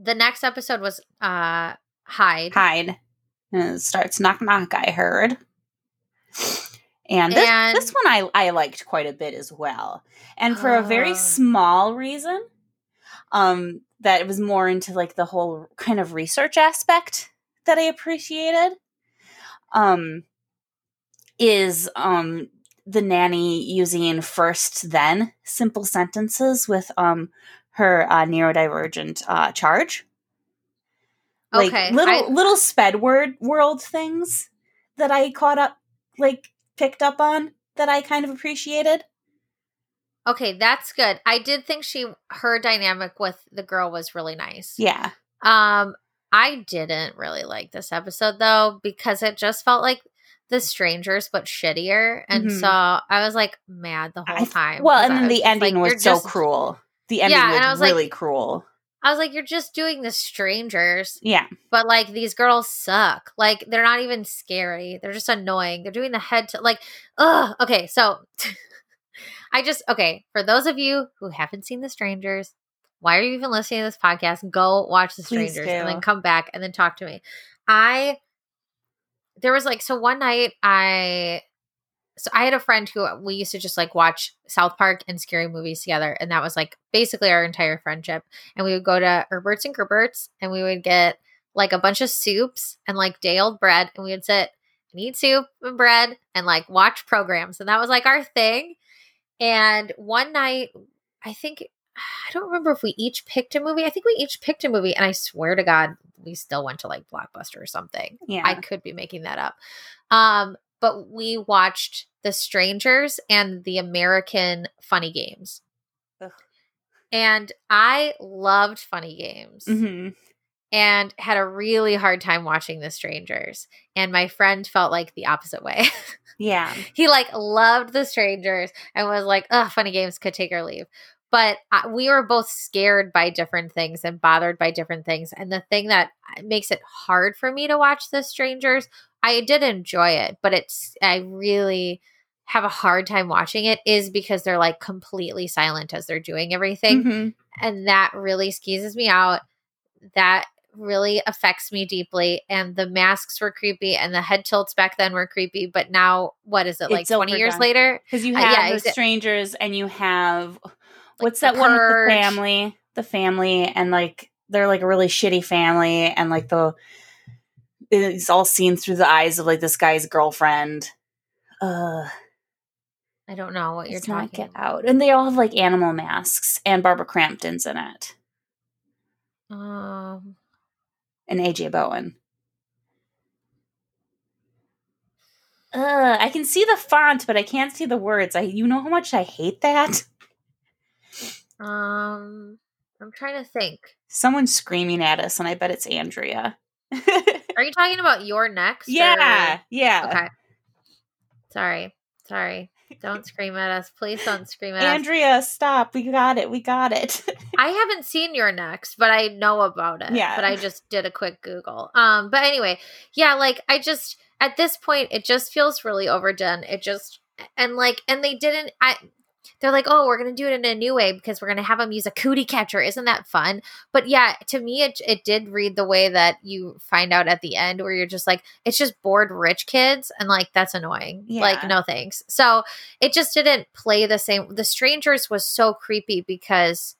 the next episode was uh hide hide and it starts knock knock i heard. And this, And- this one I, I liked quite a bit as well. And for a very Oh. small reason um that it was more into like the whole kind of research aspect that i appreciated um is um the nanny using first then simple sentences with um her uh, neurodivergent uh, charge like Okay, little I- little sped word world things that I caught up like picked up on that I kind of appreciated. okay that's good i did think she her dynamic with the girl was really nice Yeah. Um, I didn't really like this episode though because it just felt like the strangers but shittier, and Mhm. so I was like mad the whole I- time. Well, and then the ending like, was so just-" cruel. The ending Yeah, was, and I was like- really cruel. I was like, you're just doing the strangers, Yeah. but like these girls suck. Like they're not even scary. They're just annoying. They're doing the head to like, ugh. Okay, so I just okay for those of you who haven't seen the strangers. Why are you even listening to this podcast? Go watch The Strangers and then come back and then talk to me. I there was like so one night I so I had a friend who we used to just like watch South Park and scary movies together, and that was like basically our entire friendship. And we would go to Herbert's and Gerbert's, and we would get like a bunch of soups and like day old bread, and we would sit and eat soup and bread and like watch programs, and that was like our thing. And one night, I think I don't remember if we each picked a movie. I think we each picked a movie, and I swear to God, we still went to like Blockbuster or something. Yeah. I could be making that up. Um, but we watched The Strangers and the American Funny Games. Ugh. And I loved Funny Games hmm and had a really hard time watching The Strangers. And my friend felt like the opposite way. Yeah. he like loved The Strangers and was like, "Ugh, Funny Games could take or leave." But I, we were both scared by different things and bothered by different things. And the thing that makes it hard for me to watch The Strangers, I did enjoy it, but it's I really have a hard time watching it is because they're like completely silent as they're doing everything Mhm. and that really skeezes me out. That really affects me deeply. And the masks were creepy, and the head tilts back then were creepy. But now, what is it like? It's Twenty years overdone. later, Because you Uh, have yeah, the strangers and you have what's that one with the family? The family and like they're like a really shitty family and like the it's all seen through the eyes of like this guy's girlfriend. Uh I don't know what you're talking get about. out. And they all have like animal masks and Barbara Crampton's in it. Um, And AJ Bowen. Uh, I can see the font, but I can't see the words. I you know how much I hate that? um, I'm trying to think. Someone's screaming at us, and I bet it's Andrea. Are you talking about You're Next? or- yeah, yeah. Okay. Sorry. Sorry. Don't scream at us. Please don't scream at us. Andrea, stop. We got it. We got it. I haven't seen You're Next, but I know about it. Yeah. But I just did a quick Google. Um, but anyway, yeah, like I just at this point it just feels really overdone. It just and like and they didn't I they're like, oh, we're gonna do it in a new way because we're gonna have them use a cootie catcher. Isn't that fun? But yeah, to me, it it did read the way that you find out at the end, where you're just like, it's just bored rich kids, and like that's annoying. Like, no thanks. So it just didn't play the same. The Strangers was so creepy because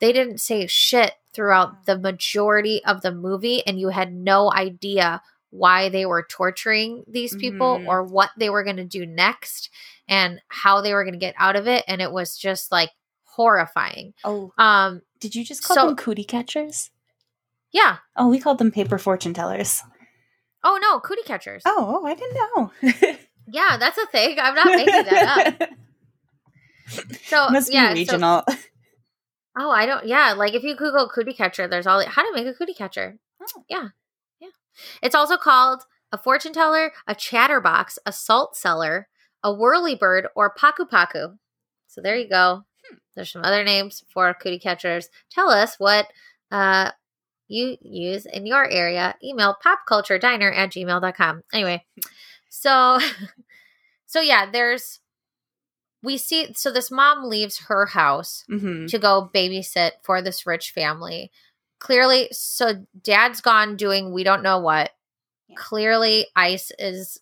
they didn't say shit throughout the majority of the movie, and you had no idea why they were torturing these people Mhm. or what they were going to do next and how they were going to get out of it and it was just like horrifying Oh, um did you just call So- them cootie catchers? yeah Oh, we called them paper fortune tellers. oh no cootie catchers Oh, oh I didn't know. yeah that's a thing i'm not making that up so Must yeah be so- regional. oh i don't yeah like if you google cootie catcher there's all how to make a cootie catcher Oh. yeah yeah it's also called a fortune teller a chatterbox a salt cellar a whirly bird or paku paku so there you go there's some other names for cootie catchers tell us what uh you use in your area email popculturediner at gmail.com anyway so so yeah there's we see so this mom leaves her house hmm to go babysit for this rich family. Clearly, so dad's gone doing we don't know what. Yeah. Clearly, ICE is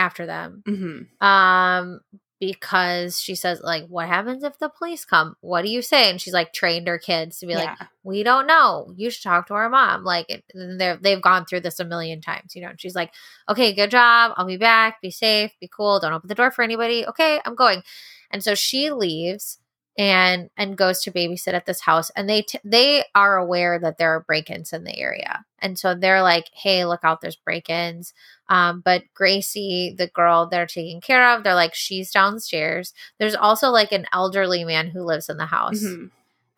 after them. hmm Um, because she says, like, what happens if the police come? What do you say? And she's like trained her kids to be like, we don't know. You should talk to our mom. Like they're they've gone through this a million times, you know. And she's like, okay, good job. I'll be back. Be safe. Be cool. Don't open the door for anybody. Okay, I'm going. And so she leaves and and goes to babysit at this house. And they t- they are aware that there are break-ins in the area, and so they're like, hey, look out, there's break-ins. Um, but Gracie, the girl they're taking care of, they're like, she's downstairs. There's also like an elderly man who lives in the house hmm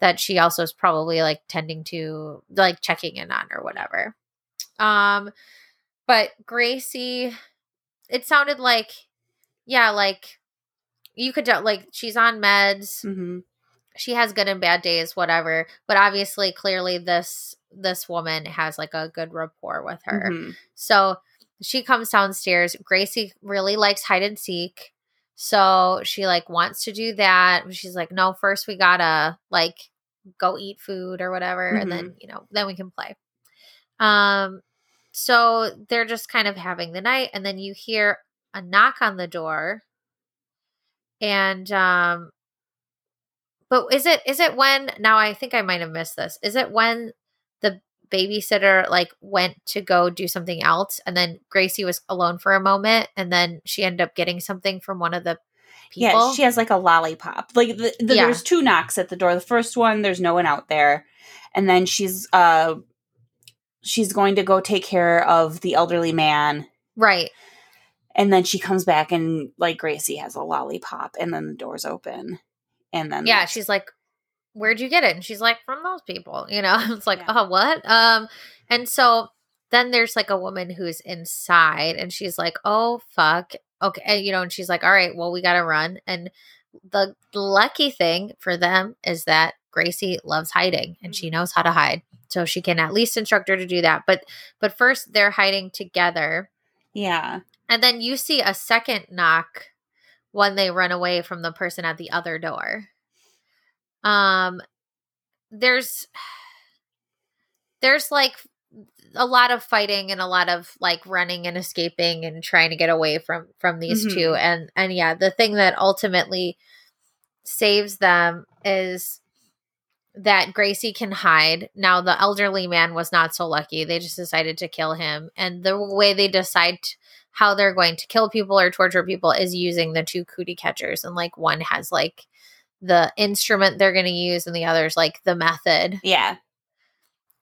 that she also is probably like tending to like checking in on or whatever. Um but Gracie it sounded like yeah, like you could like she's on meds. hmm She has good and bad days whatever, but obviously clearly this this woman has like a good rapport with her. hmm So she comes downstairs. Gracie really likes hide and seek. So she like wants to do that. She's like, no, first we gotta like go eat food or whatever, and then you know, then we can play. Um, so they're just kind of having the night, and then you hear a knock on the door. And um but is it is it when now I think I might have missed this. Is it when the babysitter like went to go do something else and then Gracie was alone for a moment and then she ended up getting something from one of the people? Yeah, she has like a lollipop. Like the, the, Yeah. there's two knocks at the door. The first one, there's no one out there, and then she's uh she's going to go take care of the elderly man, right. And then she comes back and like Gracie has a lollipop and then the doors open and then yeah, she's like, Where'd you get it? And she's like, From those people. You know, it's like, Yeah. oh, what? Um, and so then there's like a woman who's inside and she's like, Oh fuck. Okay, and, you know, and she's like, All right, well, we gotta run. And the lucky thing for them is that Gracie loves hiding and she knows how to hide. So she can at least instruct her to do that. But but first they're hiding together. yeah And then you see a second knock when they run away from the person at the other door. Um there's there's like a lot of fighting and a lot of like running and escaping and trying to get away from from these Mhm. two and and yeah, the thing that ultimately saves them is that Gracie can hide. Now the elderly man was not so lucky. They just decided to kill him and the way they decide t- how they're going to kill people or torture people is using the two cootie catchers. And like one has like the instrument they're going to use and the other's like the method. Yeah.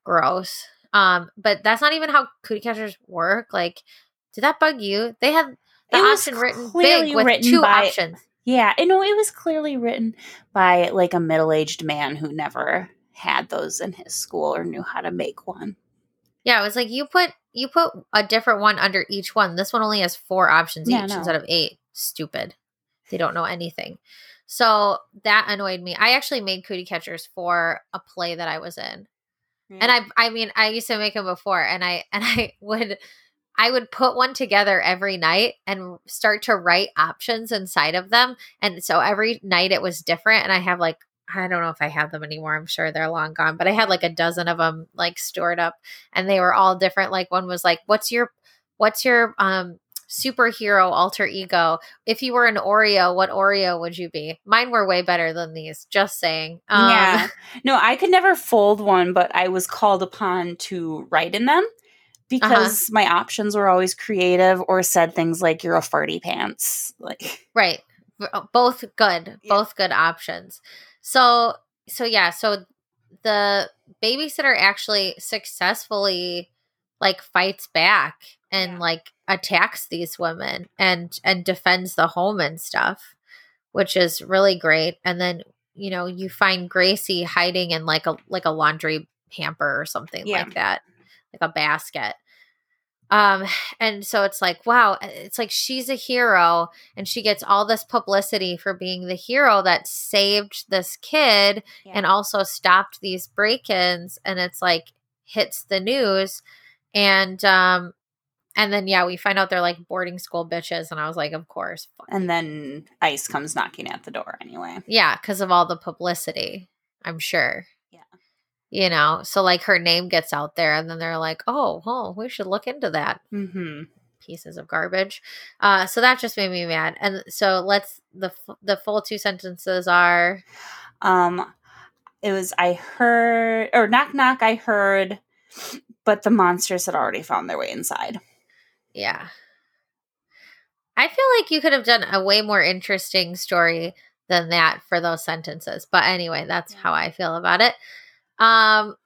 Gross. Um but that's not even how cootie catchers work. Like did that bug you? They had the It was option written clearly big with written two by- options. Yeah you know it was clearly written by like a middle-aged man who never had those in his school or knew how to make one. Yeah it was like you put you put a different one under each one. This one only has four options Yeah, each no. instead of eight. Stupid. They don't know anything. So that annoyed me. I actually made cootie catchers for a play that i was in. And I I mean I used to make them before and I and I would I would put one together every night and start to write options inside of them. And so every night it was different and I have like I don't know if I have them anymore I'm sure they're long gone but I had like a dozen of them like stored up and they were all different like one was like what's your what's your um superhero alter ego if you were an Oreo what Oreo would you be mine were way better than these just saying um, yeah. No, I could never fold one, but I was called upon to write in them because my options were always creative or said things like "you're a farty pants." Like, Right. Uh, Both good. Yeah. Both good options. So so yeah, so the babysitter actually successfully like fights back and Yeah. like attacks these women and and defends the home and stuff, which is really great. And then, you know, you find Gracie hiding in like a like a laundry hamper or something Yeah. like that. Like a basket. Um and so it's like wow, it's like she's a hero and she gets all this publicity for being the hero that saved this kid and also stopped these break-ins and it's like hits the news and um and then yeah we find out they're like boarding school bitches and i was like of course and then Ice comes knocking at the door anyway. yeah because of all the publicity i'm sure Yeah. You know so like her name gets out there and then they're like oh oh we should look into that Mm-hmm. pieces of garbage. Uh, so that just made me mad. And so let's the f- the full two sentences are Um, it was I heard or knock knock. I heard, but the monsters had already found their way inside. yeah. I feel like you could have done a way more interesting story than that for those sentences. But anyway, that's Yeah. how I feel about it. Um,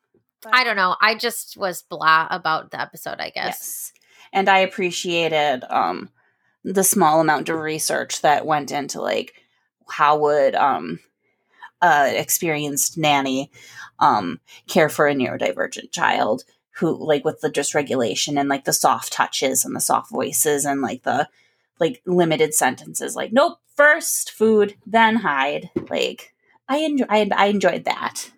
I don't know. I just was blah about the episode, I guess. Yes. And I appreciated um the small amount of research that went into like how would um uh experienced nanny um care for a neurodivergent child who like with the dysregulation and like the soft touches and the soft voices and like the like limited sentences like nope first food then hide like I enjoy I, I enjoyed that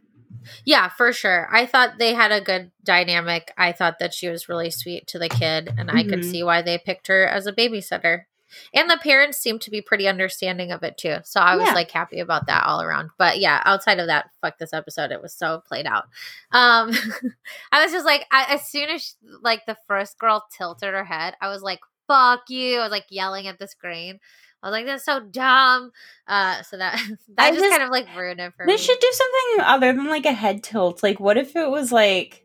Yeah, for sure. I thought they had a good dynamic. I thought that she was really sweet to the kid, and I could Mhm. see why they picked her as a babysitter. And the parents seemed to be pretty understanding of it too. So I was Yeah. like happy about that all around. But yeah, outside of that, fuck this episode. It was so played out. Um I was just like I, as soon as like the first girl tilted her head, I was like fuck you. I was like yelling at the screen. I was like, that's so dumb. Uh, so that that just, just- kind of like ruined it for me. They should do something other than like a head tilt. Like, what if it was like,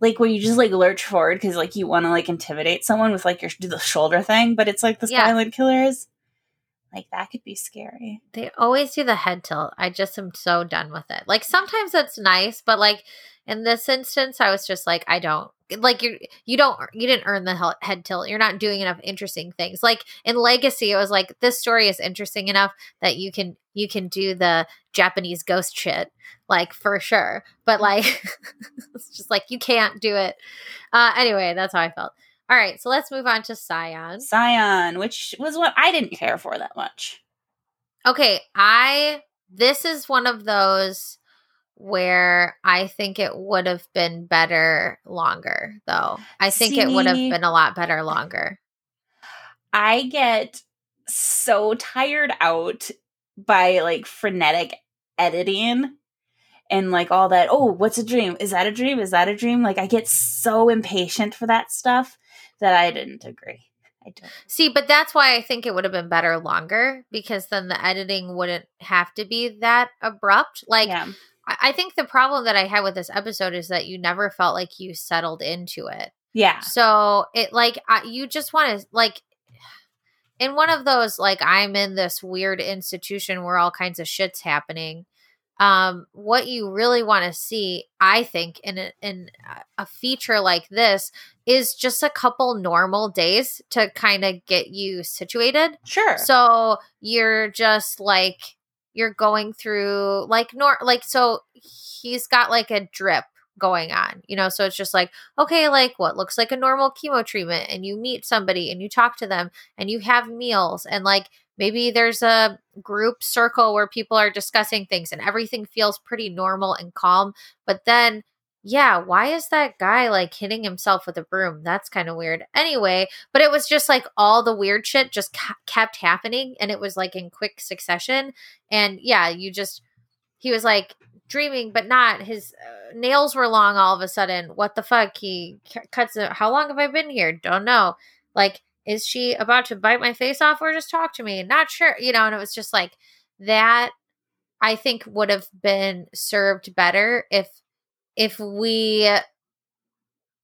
like where you just like lurch forward because like you want to like intimidate someone with like your do the shoulder thing, but it's like the Yeah. silent killers. Like that could be scary. They always do the head tilt. I just am so done with it. Like sometimes it's nice, but like in this instance i was just like i don't like you you don't you didn't earn the head tilt. You're not doing enough interesting things. Like in legacy it was like this story is interesting enough that you can you can do the japanese ghost shit like for sure. But like it's just like you can't do it. Uh anyway that's how i felt. All right so let's move on to scion. Scion which was what i didn't care for that much. Okay i this is one of those where I think it would have been better longer, though. I think See, it would have been a lot better longer. I get so tired out by like frenetic editing and like all that. Oh, what's a dream? Is that a dream? Is that a dream? Like, I get so impatient for that stuff that I didn't agree. I don't. See, but that's why I think it would have been better longer because then the editing wouldn't have to be that abrupt. Like, yeah. I think the problem that I had with this episode is that you never felt like you settled into it. Yeah. So it like I, you just want to like in one of those like I'm in this weird institution where all kinds of shit's happening. Um, what you really want to see, I think, in a, in a feature like this is just a couple normal days to kind of get you situated. Sure. So you're just like you're going through like nor like so he's got like a drip going on you know? So it's just like okay like what looks like a normal chemo treatment and you meet somebody and you talk to them and you have meals and like maybe there's a group circle where people are discussing things and everything feels pretty normal and calm but then yeah, why is that guy like hitting himself with a broom? That's kind of weird. Anyway, but it was just like all the weird shit just ca- kept happening and it was like in quick succession. And yeah, you just, he was like dreaming, but not. His uh, nails were long all of a sudden. What the fuck? He c- cuts it. How long have I been here? Don't know. Like, is she about to bite my face off or just talk to me? Not sure, you know, and it was just like that. I think would have been served better if if we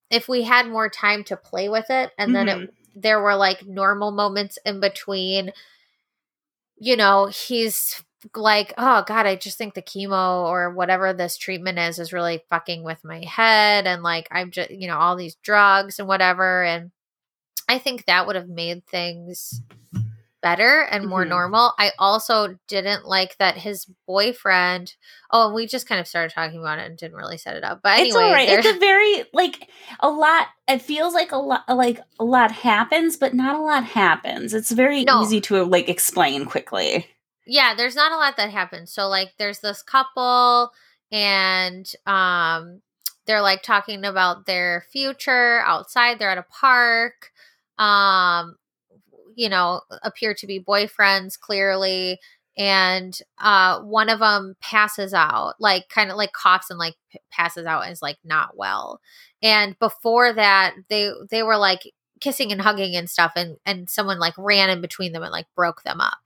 if we had more time to play with it and mm-hmm. then it, mm-hmm. there were like normal moments in between you know he's like oh god i just think the chemo or whatever this treatment is is really fucking with my head and like i'm just you know all these drugs and whatever and i think that would have made things better and more mm-hmm. normal. I also didn't like that his boyfriend. Oh, and we just kind of started talking about it and didn't really set it up. But anyway, it's all right. It's a very like a lot. It feels like a lot. Like a lot happens, but not a lot happens. It's very no. easy to like explain quickly. Yeah, there's not a lot that happens. So like, there's this couple, and um, they're like talking about their future outside. They're at a park um you know, appear to be boyfriends clearly. And uh, one of them passes out, like kind of like coughs and like p- passes out and is like not well. And before that, they they were like kissing and hugging and stuff, and and someone like ran in between them and like broke them up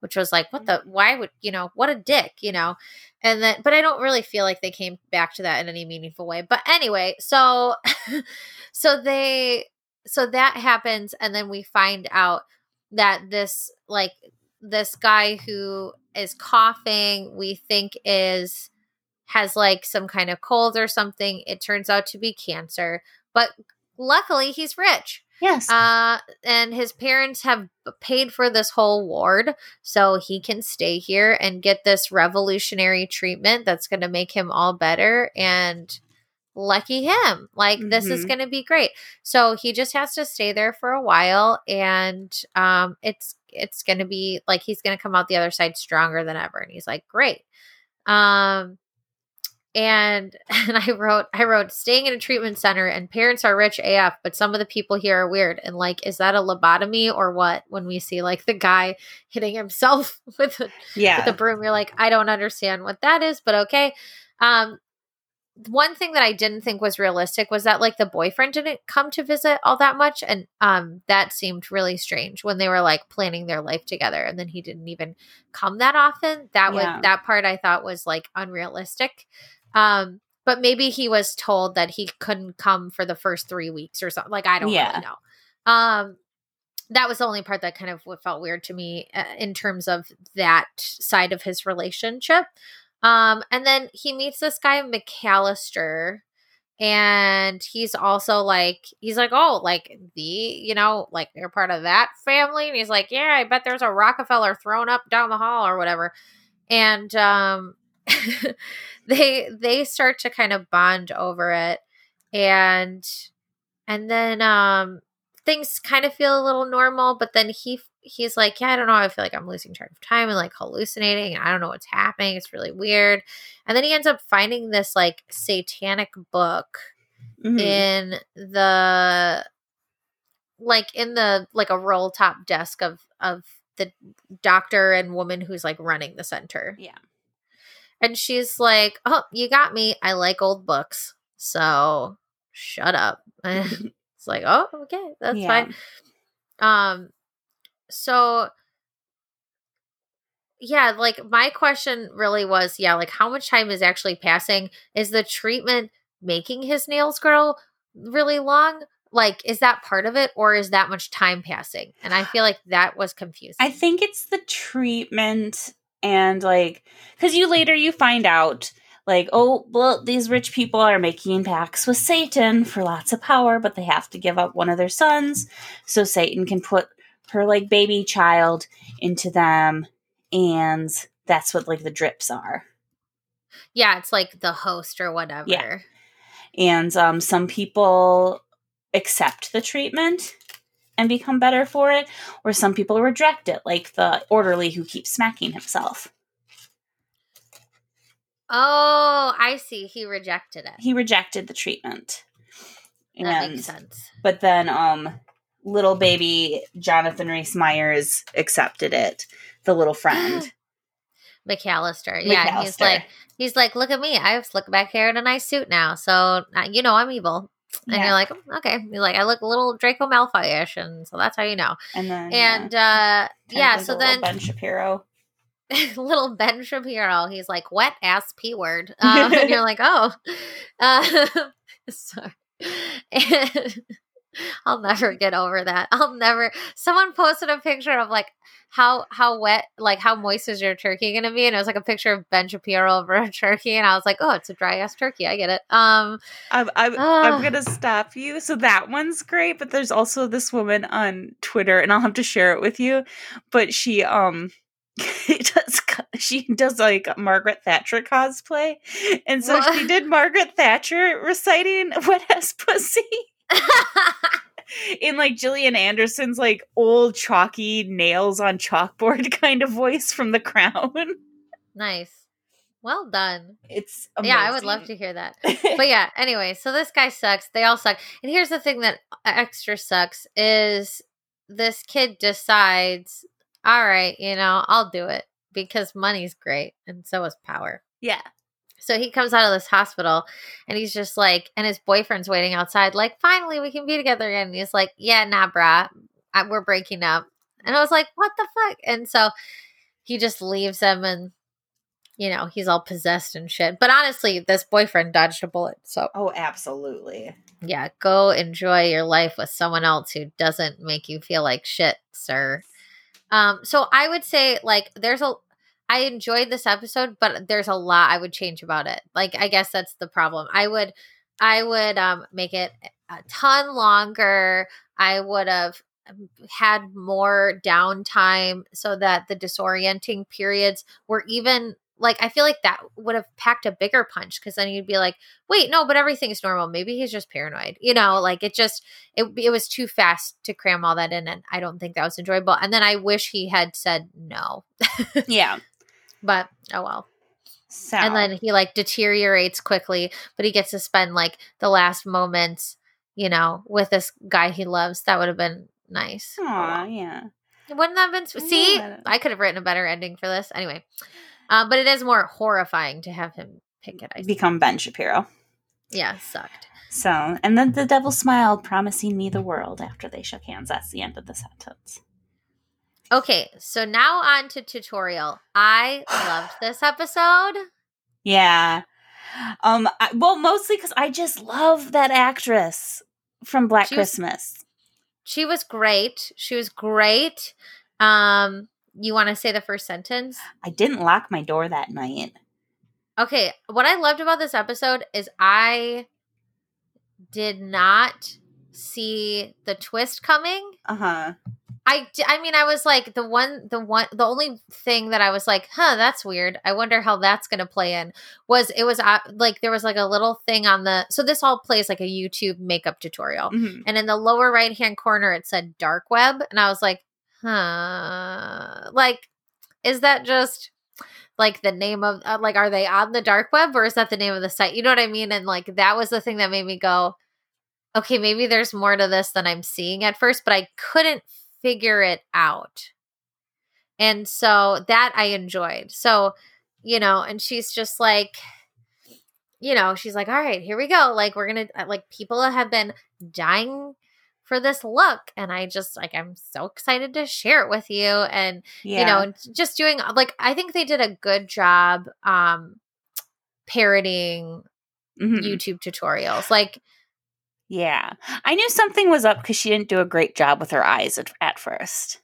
which was like what the mm-hmm. why would you know what a dick you know and then but i don't really feel like they came back to that in any meaningful way but anyway so so they so that happens and then we find out that this like this guy who is coughing we think is has like some kind of cold or something it turns out to be cancer but luckily he's rich. Yes. Uh and his parents have paid for this whole ward so he can stay here and get this revolutionary treatment that's going to make him all better and lucky him. Like mm-hmm. this is mm-hmm. going to be great. So he just has to stay there for a while and um it's it's going to be like he's going to come out the other side stronger than ever and he's like, "Great." Um and and I wrote I wrote staying in a treatment center and parents are rich AF, but some of the people here are weird and like is that a lobotomy or what? When we see like the guy hitting himself with a, yeah. with a broom, you're like, I don't understand what that is, but okay. Um, one thing that I didn't think was realistic was that like the boyfriend didn't come to visit all that much and um that seemed really strange when they were like planning their life together and then he didn't even come that often. That yeah. would that part I thought was like unrealistic. Um but maybe he was told that he couldn't come for the first 3 weeks or something. Like I don't yeah. really know. Um that was the only part that kind of felt weird to me uh, in terms of that side of his relationship. Um, and then he meets this guy McAllister, and he's also like, he's like, oh, like the, you know, like you're part of that family, and he's like, yeah, I bet there's a Rockefeller thrown up down the hall or whatever, and um, they they start to kind of bond over it, and and then um things kind of feel a little normal, but then he he's like, yeah, I don't know. I feel like I'm losing track of time and like hallucinating, and I don't know what's happening. It's really weird. And then he ends up finding this like satanic book Mhm. in the like in the like a roll top desk of of the doctor and woman who's like running the center. Yeah. And she's like, "Oh, you got me. I like old books. So, shut up." it's like, "Oh, okay. That's Yeah. fine." Um so yeah, like my question really was, yeah, like how much time is actually passing? Is the treatment making his nails grow really long? Like is that part of it or is that much time passing? And I feel like that was confusing. I think it's the treatment and like because you later you find out like oh well these rich people are making pacts with Satan for lots of power, but they have to give up one of their sons so Satan can put her like baby child into them, and that's what like the drips are. yeah, it's like the host or whatever. yeah. And um, some people accept the treatment and become better for it, or some people reject it, like the orderly who keeps smacking himself. Oh, I see. He rejected it. he rejected the treatment. that And makes sense. but then um little baby Jonathan Rhys Myers accepted it, the little friend. McAllister. Yeah, and he's like he's like, look at me. I have slick back hair and a nice suit now. So uh, you know I'm evil. And Yeah. you're like, "Mm, okay. You're like, I look a little Draco Malfoy-ish, and so that's how you know. and then And yeah, uh yeah, so then Ben Shapiro. little Ben Shapiro, he's like, wet ass p word, um, and you're like, oh, uh, sorry. And I'll never get over that. I'll never. Someone posted a picture of like how how wet, like how moist is your turkey gonna be, and it was like a picture of Ben Shapiro over a turkey, and I was like, oh, it's a dry ass turkey. I get it. Um, I'm, I'm, Ah. I'm gonna stop you. So that one's great, but there's also this woman on Twitter, and I'll have to share it with you. But she um does she does like Margaret Thatcher cosplay, and so she did Margaret Thatcher reciting "Wet Ass Pussy" in like Gillian Anderson's like old chalky nails on chalkboard kind of voice from The Crown. nice. Well done. It's Yeah, I would love to hear that. but yeah, anyway, so this guy sucks. They all suck. And here's the thing that uh, extra sucks is this kid decides, all right, you know, I'll do it because money's great and so is power. yeah. So he comes out of this hospital and he's just like, and his boyfriend's waiting outside, like, finally we can be together again. And he's like, yeah, nah, brah, I, we're breaking up. And I was like, what the fuck? And so he just leaves him and, you know, he's all possessed and shit. But honestly, this boyfriend dodged a bullet. So Oh, absolutely. yeah, go enjoy your life with someone else who doesn't make you feel like shit, sir. Um, so I would say like there's a I enjoyed this episode, but there's a lot I would change about it. Like I guess that's the problem. I would I would um make it a ton longer. I would have had more downtime so that the disorienting periods were even like I feel like that would have packed a bigger punch because then you'd be like, wait, no, but everything's normal. Maybe he's just paranoid. You know, like it just it it was too fast to cram all that in, and I don't think that was enjoyable. And then I wish he had said no, Yeah. But oh well. So And then he like deteriorates quickly, but he gets to spend like the last moments, you know, with this guy he loves. That would have been nice. Oh, Aw, yeah. Wouldn't that have been? sw- See, Yeah. I could have written a better ending for this. Anyway, um, but it is more horrifying to have him pick it. I think. Become Ben Shapiro. Yeah, sucked. So, and then the devil smiled, promising me the world after they shook hands. That's the end of the sentence. Okay, so now on to tutorial. I loved this episode. Yeah. Um. I, well, mostly because I just love that actress from Black She was- Christmas. She was great. She was great. Um, you want to say the first sentence? I didn't lock my door that night. Okay, what I loved about this episode is I did not see the twist coming. Uh huh. I, I mean, I was like the one, the one, the only thing that I was like, huh, that's weird. I wonder how that's going to play in. Was it was uh, like there was like a little thing on the so this all plays like a YouTube makeup tutorial, Mhm. and in the lower right hand corner it said dark web, and I was like, huh, like is that just like the name of uh, like are they on the dark web or is that the name of the site? You know what I mean? And like that was the thing that made me go, okay, maybe there's more to this than I'm seeing at first, but I couldn't figure it out. And so that I enjoyed. So, you know, and she's just like, you know, she's like, all right, here we go. Like, we're going to, like, people have been dying for this look. And I just, like, I'm so excited to share it with you. And, Yeah. you know, just doing, like, I think they did a good job, um, parodying Mhm. YouTube tutorials. Like, Yeah. I knew something was up because she didn't do a great job with her eyes at, at first.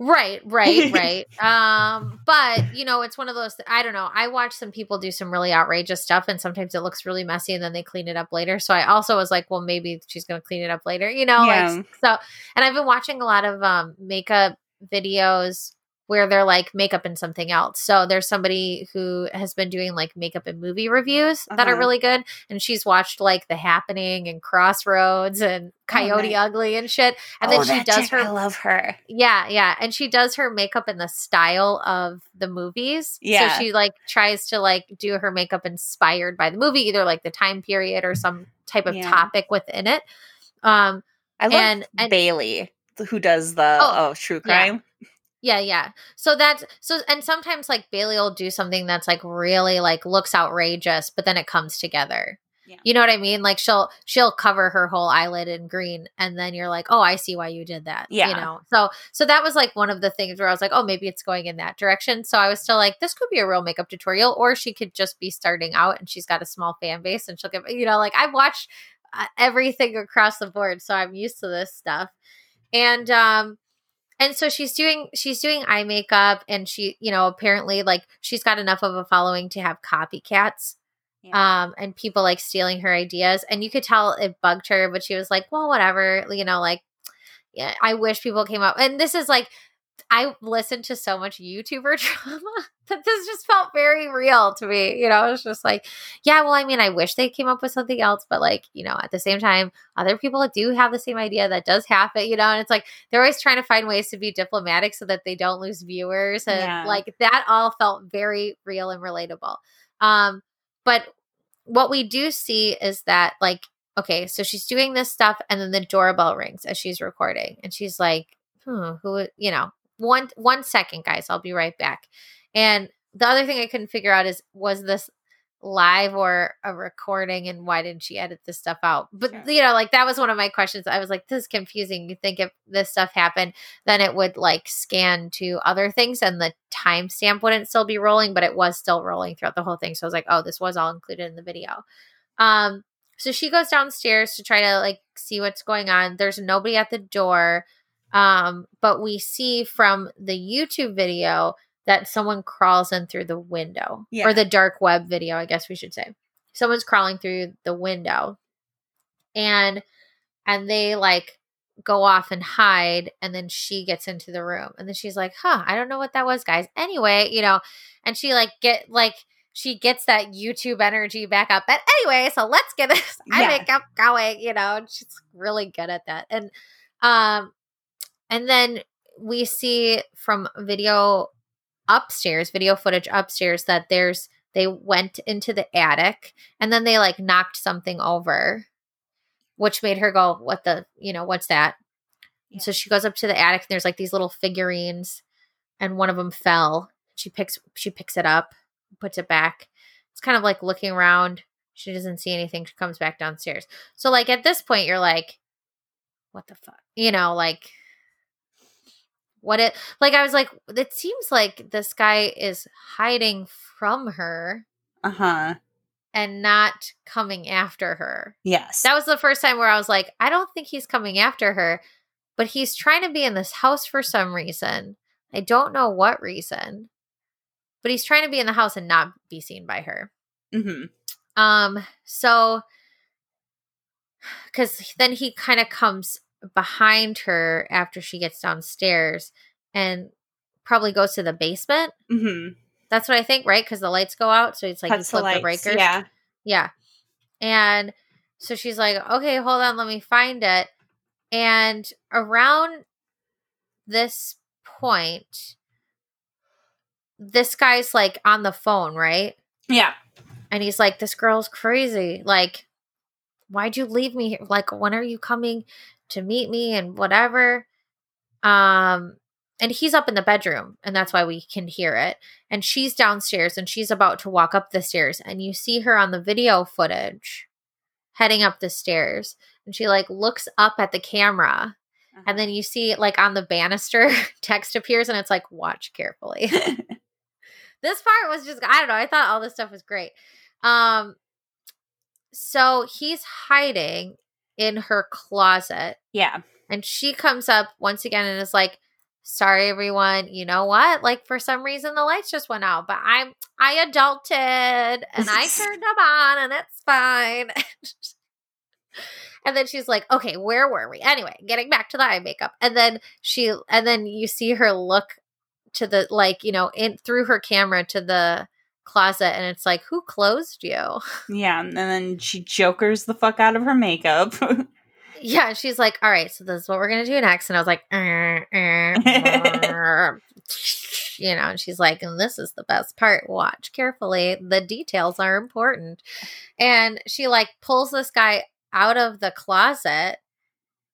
Right, right, right. um, but you know, it's one of those. I don't know. I watch some people do some really outrageous stuff, and sometimes it looks really messy, and then they clean it up later. So I also was like, well, maybe she's going to clean it up later, you know. Yeah. Like so, and I've been watching a lot of um makeup videos where they're like makeup and something else. So there's somebody who has been doing like makeup and movie reviews that are Uh-huh. really good, and she's watched like The Happening and Crossroads and Coyote nice. Ugly and shit, and Oh, then she does chick, her I love her. yeah, yeah. And she does her makeup in the style of the movies. Yeah. So she like tries to like do her makeup inspired by the movie, either like the time period or some type of Yeah. topic within it. Um I love and, and Bailey, who does the Oh, oh, true crime. yeah, yeah. Yeah. So that's so and sometimes like Bailey will do something that's like really like looks outrageous, but then it comes together. Yeah. You know what I mean? Like she'll she'll cover her whole eyelid in green and then you're like, "Oh, I see why you did that." Yeah. You know. So so that was like one of the things where I was like, "Oh, maybe it's going in that direction." So I was still like, this could be a real makeup tutorial or she could just be starting out and she's got a small fan base and she'll give you know, like I've watched uh, everything across the board, so I'm used to this stuff. And um and so she's doing she's doing eye makeup and she you know apparently like she's got enough of a following to have copycats Yeah. um and people like stealing her ideas and you could tell it bugged her but she was like well whatever you know like yeah i wish people came up and this is like i listened to so much youtuber drama that this just felt very real to me you know it's just like yeah well i mean i wish they came up with something else but like you know at the same time other people do have the same idea that does happen you know and it's like they're always trying to find ways to be diplomatic so that they don't lose viewers and Yeah. like that all felt very real and relatable um but what we do see is that like okay so she's doing this stuff and then the doorbell rings as she's recording and she's like hmm, who you know one one second guys i'll be right back. And the other thing i couldn't figure out is was this live or a recording and why didn't she edit this stuff out? But Sure. you know like that was one of my questions. I was like this is confusing. You think if this stuff happened then it would like scan to other things and the timestamp wouldn't still be rolling but it was still rolling throughout the whole thing. So i was like oh this was all included in the video. Um so she goes downstairs to try to like see what's going on. There's nobody at the door um but we see from the youtube video that someone crawls in through the window Yeah. or the dark web video i guess we should say someone's crawling through the window and and they like go off and hide and then she gets into the room and then she's like huh i don't know what that was guys anyway you know and she like get like she gets that youtube energy back up but anyway so let's get this i Yeah. make up going you know and she's really good at that and um and then we see from video upstairs video footage upstairs that there's they went into the attic and then they like knocked something over which made her go what the you know what's that? Yeah. so she goes up to the attic and there's like these little figurines and one of them fell. She picks she picks it up puts it back. It's kind of like looking around. She doesn't see anything. She comes back downstairs. So like at this point you're like what the fuck? You know like what it like i was like it seems like this guy is hiding from her Uh huh. and not coming after her Yes. that was the first time where I was like, I don't think he's coming after her, but he's trying to be in this house for some reason. I don't know what reason. but he's trying to be in the house and not be seen by her. hmm Um, so because then he kind of comes behind her after she gets downstairs and probably goes to the basement. hmm That's what I think, right? Because the lights go out, so it's like Cuts you flip the lights. breakers. Yeah. Yeah. And so she's like, okay, hold on, let me find it. And around this point, this guy's like on the phone, right? Yeah. And he's like, this girl's crazy. Like, why'd you leave me here? Like, when are you coming to meet me and whatever? Um, and he's up in the bedroom, and that's why we can hear it. And she's downstairs and she's about to walk up the stairs, and you see her on the video footage heading up the stairs. And she like looks up at the camera, and then you see like on the banister text appears, and it's like, watch carefully. this part was just I don't know. I thought all this stuff was great. Um so he's hiding in her closet. Yeah. and she comes up once again and is like sorry everyone. You know what? Like for some reason the lights just went out but i'm i adulted and i turned them on and it's fine. And then she's like okay where were we? Anyway getting back to the eye makeup. And then she and then you see her look to the like you know in through her camera to the closet and it's like who closed you Yeah. And then she jokers the fuck out of her makeup. yeah she's like all right so this is what we're gonna do next and i was like "Er, er, er." you know and she's like and this is the best part watch carefully the details are important and she like pulls this guy out of the closet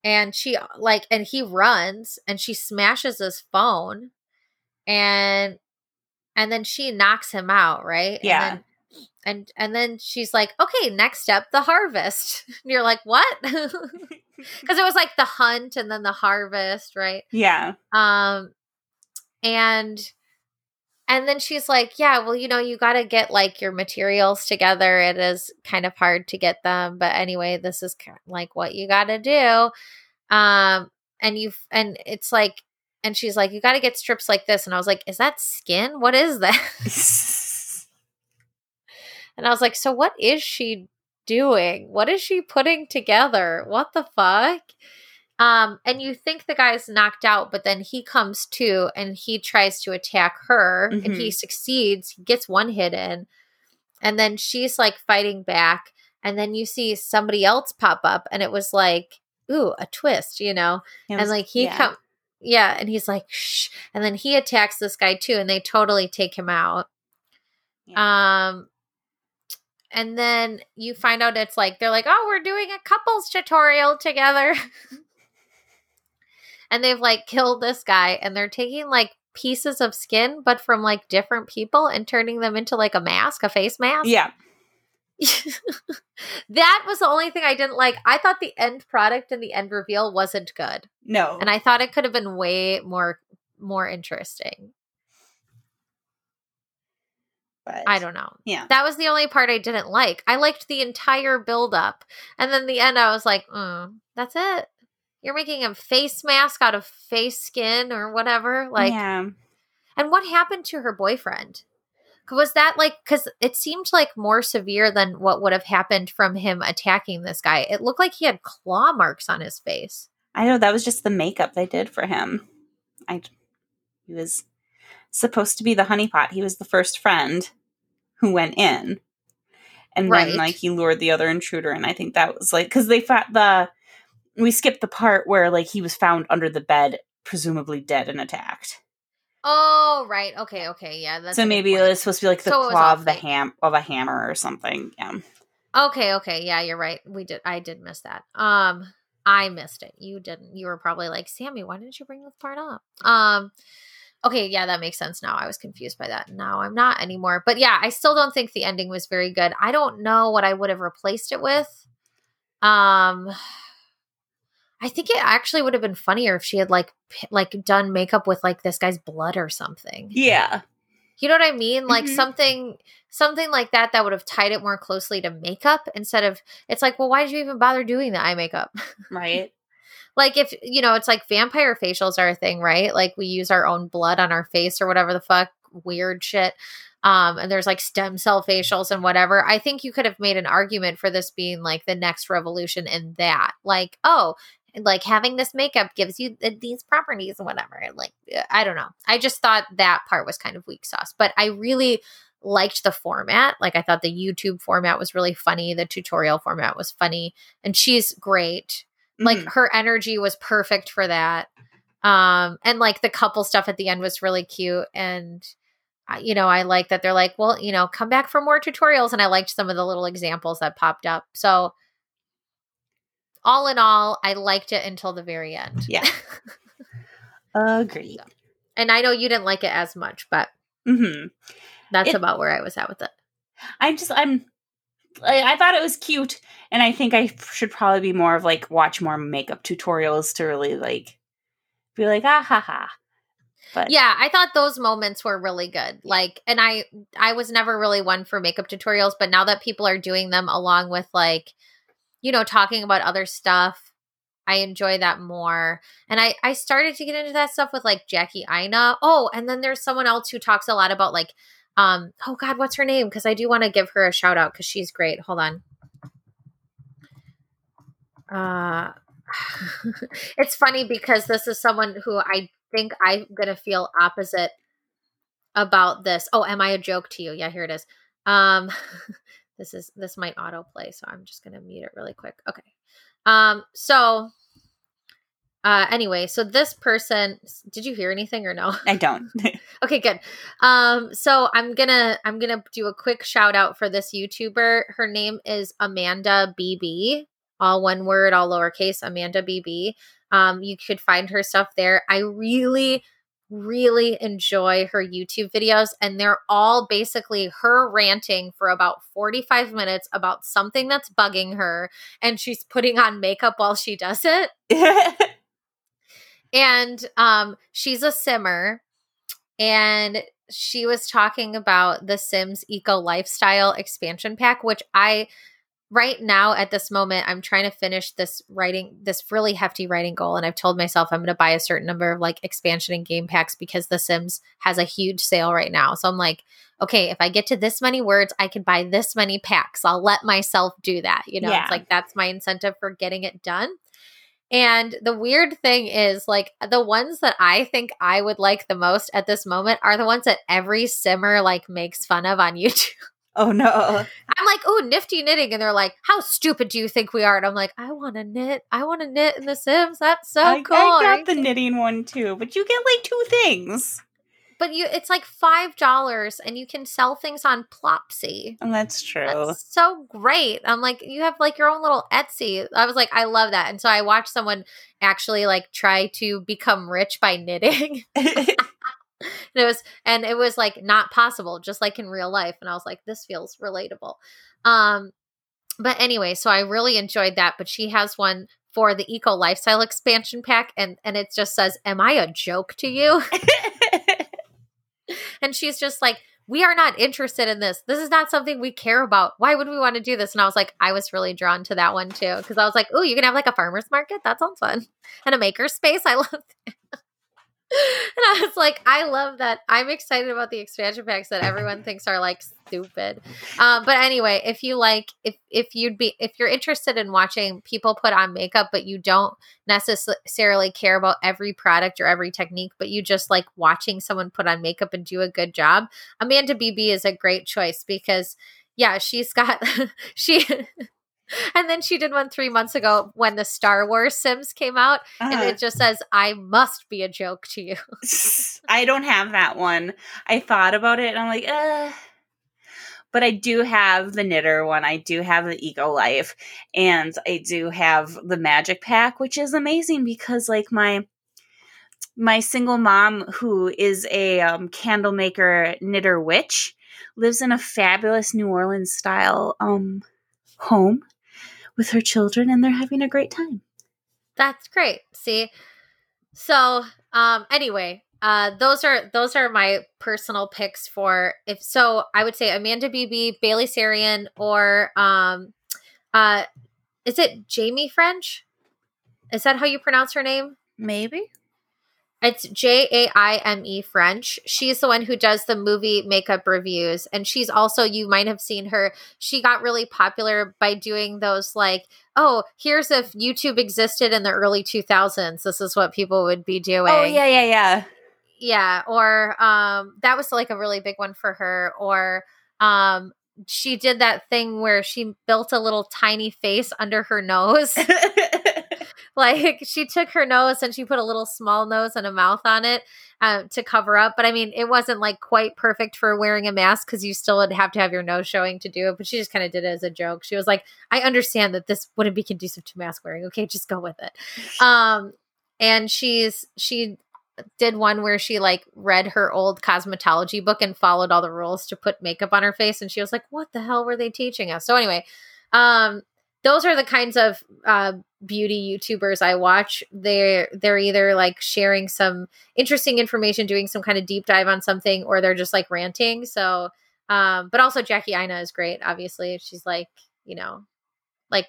and she like and he runs and she smashes his phone and and then she knocks him out right? Yeah. and then, and and then she's like okay next step the harvest. And you're like what? Because it was like the hunt and then the harvest right? Yeah. um and and then she's like yeah well you know you got to get like your materials together. It is kind of hard to get them but anyway this is kind of like what you got to do. Um and you've and it's like and she's like you got to get strips like this and i was like is that skin what is that and i was like so what is she doing what is she putting together what the fuck um, and you think the guy's knocked out, but then he comes to and he tries to attack her and he succeeds. He gets one hit in, and then she's like fighting back. And then you see somebody else pop up, and it was like, ooh, a twist, you know? It and like he yeah. come, yeah, and he's like, shh. And then he attacks this guy too, and they totally take him out. Um, and then you find out it's like they're like, oh, we're doing a couples tutorial together. and they've like killed this guy and they're taking like pieces of skin but from like different people and turning them into like a mask, a face mask. Yeah. that was the only thing I didn't like. I thought the end product and the end reveal wasn't good. No. And I thought it could have been way more more interesting. but I don't know. Yeah. That was the only part I didn't like. I liked the entire build up. And then the end I was like, mm, that's it. You're making a face mask out of face skin or whatever. Like yeah. and what happened to her boyfriend? Was that like cuz it seemed like more severe than what would have happened from him attacking this guy. It looked like he had claw marks on his face. I know that was just the makeup they did for him. I he was supposed to be the honeypot. He was the first friend who went in. And Right. then like he lured the other intruder and I think that was like cuz they found the we skipped the part where like he was found under the bed presumably dead and attacked. Oh, right. Okay, okay. Yeah, that's so maybe point. was supposed to be like the So claw of the ham of a hammer or something. Yeah. Okay, okay. Yeah, you're right. We did I did miss that. Um I missed it. You didn't. You were probably like, "Sammy, why didn't you bring this part up?" Um Okay, yeah, that makes sense now. I was confused by that. Now I'm not anymore. But yeah, I still don't think the ending was very good. I don't know what I would have replaced it with. Um I think it actually would have been funnier if she had like p- like done makeup with like this guy's blood or something. Yeah. You know what I mean? Like Mhm. something something like that that would have tied it more closely to makeup instead of it's like, well, why did you even bother doing the eye makeup? Right. like if you know, it's like vampire facials are a thing, right? Like we use our own blood on our face or whatever the fuck weird shit. Um, and there's like stem cell facials and whatever. I think you could have made an argument for this being like the next revolution in that. Like, oh, like having this makeup gives you th- these properties and whatever. Like, I don't know. I just thought that part was kind of weak sauce, but I really liked the format. Like, I thought the YouTube format was really funny. The tutorial format was funny, and she's great. Like, Mhm. her energy was perfect for that. Um, and like the couple stuff at the end was really cute. And, you know, I like that they're like, well, you know, come back for more tutorials. And I liked some of the little examples that popped up. So, all in all, I liked it until the very end. Yeah. Agreed. And I know you didn't like it as much, but hmm that's It- about where I was at with it. I'm just I'm I, I thought it was cute, and I think I should probably be more of like watch more makeup tutorials to really like be like ah ha ha. But Yeah, I thought those moments were really good. Like, and I I was never really one for makeup tutorials, but now that people are doing them along with like, you know, talking about other stuff, I enjoy that more. And I I started to get into that stuff with like Jackie Aina. Oh, and then there's someone else who talks a lot about like, um, oh God, what's her name? Because I do want to give her a shout out because she's great. Hold on. Uh, it's funny because this is someone who I think I'm gonna feel opposite about this. Oh, am I a joke to you? Yeah, here it is. Um, this is this might autoplay, so I'm just gonna mute it really quick. Okay. Um, so uh anyway, so this person did you hear anything or no? I don't. Okay, good. Um, so I'm gonna I'm gonna do a quick shout out for this YouTuber. Her name is Amanda BB, all one word, all lowercase. Amanda BB. Um, you could find her stuff there. I really, really enjoy her YouTube videos, and they're all basically her ranting for about 45 minutes about something that's bugging her, and she's putting on makeup while she does it. And um she's a simmer and she was talking about the sims eco lifestyle expansion pack which i right now at this moment i'm trying to finish this writing this really hefty writing goal and i've told myself i'm going to buy a certain number of like expansion and game packs because the sims has a huge sale right now so i'm like okay if i get to this many words i can buy this many packs i'll let myself do that you know Yeah. it's like that's my incentive for getting it done and the weird thing is, like, the ones that I think I would like the most at this moment are the ones that every simmer like makes fun of on YouTube. Oh no. I'm like, oh, nifty knitting. And they're like, how stupid do you think we are? And I'm like, I want to knit. I want to knit in The Sims. That's so I, cool. I got the knitting one too, but you get like two things. but you, it's like $5 and you can sell things on Plopsy. And that's true. That's so great. I'm like, you have like your own little Etsy. I was like, I love that. And so I watched someone actually like try to become rich by knitting. And it was and it was like not possible, just like in real life. And I was like, this feels relatable. Um, but anyway, so I really enjoyed that. But she has one for the eco lifestyle expansion pack, and and it just says, Am I a joke to you? And she's just like, we are not interested in this. This is not something we care about. Why would we want to do this? And I was like, I was really drawn to that one too. Cause I was like, oh, you can have like a farmer's market? That sounds fun. And a maker space. I love that. And I was like, I love that. I'm excited about the expansion packs that everyone thinks are like stupid. Um, but anyway, if you like, if if you'd be, if you're interested in watching people put on makeup, but you don't necessarily care about every product or every technique, but you just like watching someone put on makeup and do a good job, Amanda BB is a great choice because yeah, she's got she and then she did one three months ago when the Star Wars Sims came out, and Uh-huh. it just says, I must be a joke to you. I don't have that one. I thought about it and I'm like, uh but I do have the knitter one. I do have the eco life and I do have the magic pack, which is amazing because like my my single mom who is a um, candle maker knitter witch lives in a fabulous New Orleans style um home with her children and they're having a great time. That's great. See? So, um anyway, uh those are those are my personal picks for if so I would say Amanda BB, Bailey Sarian or um uh is it Jaime French? Is that how you pronounce her name? Maybe. It's J A I M E French. She's the one who does the movie makeup reviews. And she's also, you might have seen her, she got really popular by doing those like, oh, here's if YouTube existed in the early 2000s. This is what people would be doing. Oh, yeah, yeah, yeah. Yeah. Or um, that was like a really big one for her. Or um, she did that thing where she built a little tiny face under her nose. like she took her nose and she put a little small nose and a mouth on it um, to cover up. But I mean, it wasn't like quite perfect for wearing a mask because you still would have to have your nose showing to do it. But she just kind of did it as a joke. She was like, "I understand that this wouldn't be conducive to mask wearing. Okay, just go with it." Um, and she's she did one where she like read her old cosmetology book and followed all the rules to put makeup on her face and she was like what the hell were they teaching us so anyway um those are the kinds of uh, beauty YouTubers I watch. They're they're either like sharing some interesting information, doing some kind of deep dive on something, or they're just like ranting. So, um, but also Jackie Aina is great. Obviously, she's like you know, like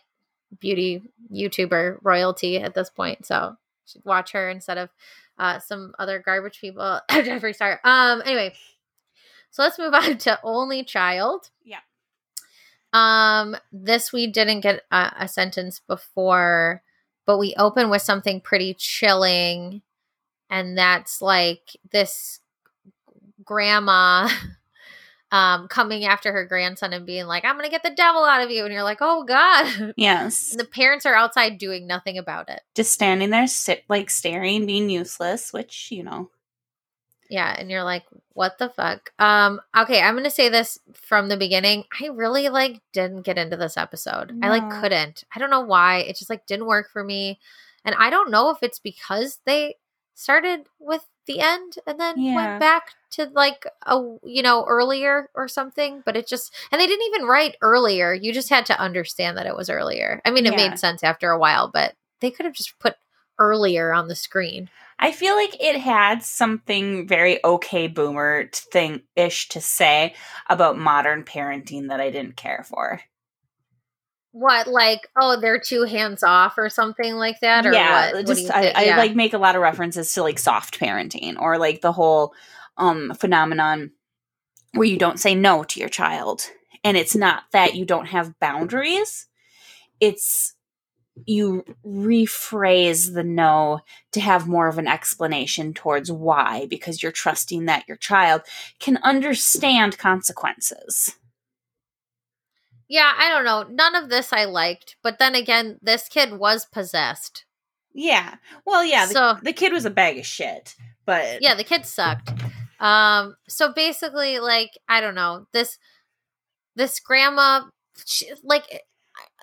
beauty YouTuber royalty at this point. So watch her instead of uh, some other garbage people. Jeffree Star. Um. Anyway, so let's move on to Only Child. Yeah. Um, this we didn't get a, a sentence before, but we open with something pretty chilling, and that's like this grandma um coming after her grandson and being like, I'm gonna get the devil out of you. And you're like, oh God. Yes. And the parents are outside doing nothing about it. Just standing there, sit, like staring, being useless, which, you know. Yeah, and you're like, what the fuck? Um, okay, I'm gonna say this from the beginning. I really like didn't get into this episode. I like couldn't. I don't know why. It just like didn't work for me. And I don't know if it's because they started with the end and then Yeah. went back to like a you know earlier or something but it just and they didn't even write earlier you just had to understand that it was earlier i mean it Yeah. made sense after a while but they could have just put earlier on the screen I feel like it had something very okay boomer thing ish to say about modern parenting that I didn't care for. What, like, oh, they're too hands off or something like that, or yeah, what? What just you I. I Yeah. like make a lot of references to like soft parenting or like the whole um phenomenon where you don't say no to your child. And it's not that you don't have boundaries. It's you rephrase the no to have more of an explanation towards why because you're trusting that your child can understand consequences. yeah, I don't know. None of this I liked, but then again, this kid was possessed. Yeah. Well, yeah, the, So- the kid was a bag of shit, but Yeah, the kid sucked. Um, so basically, like, I don't know this this grandma, she, like.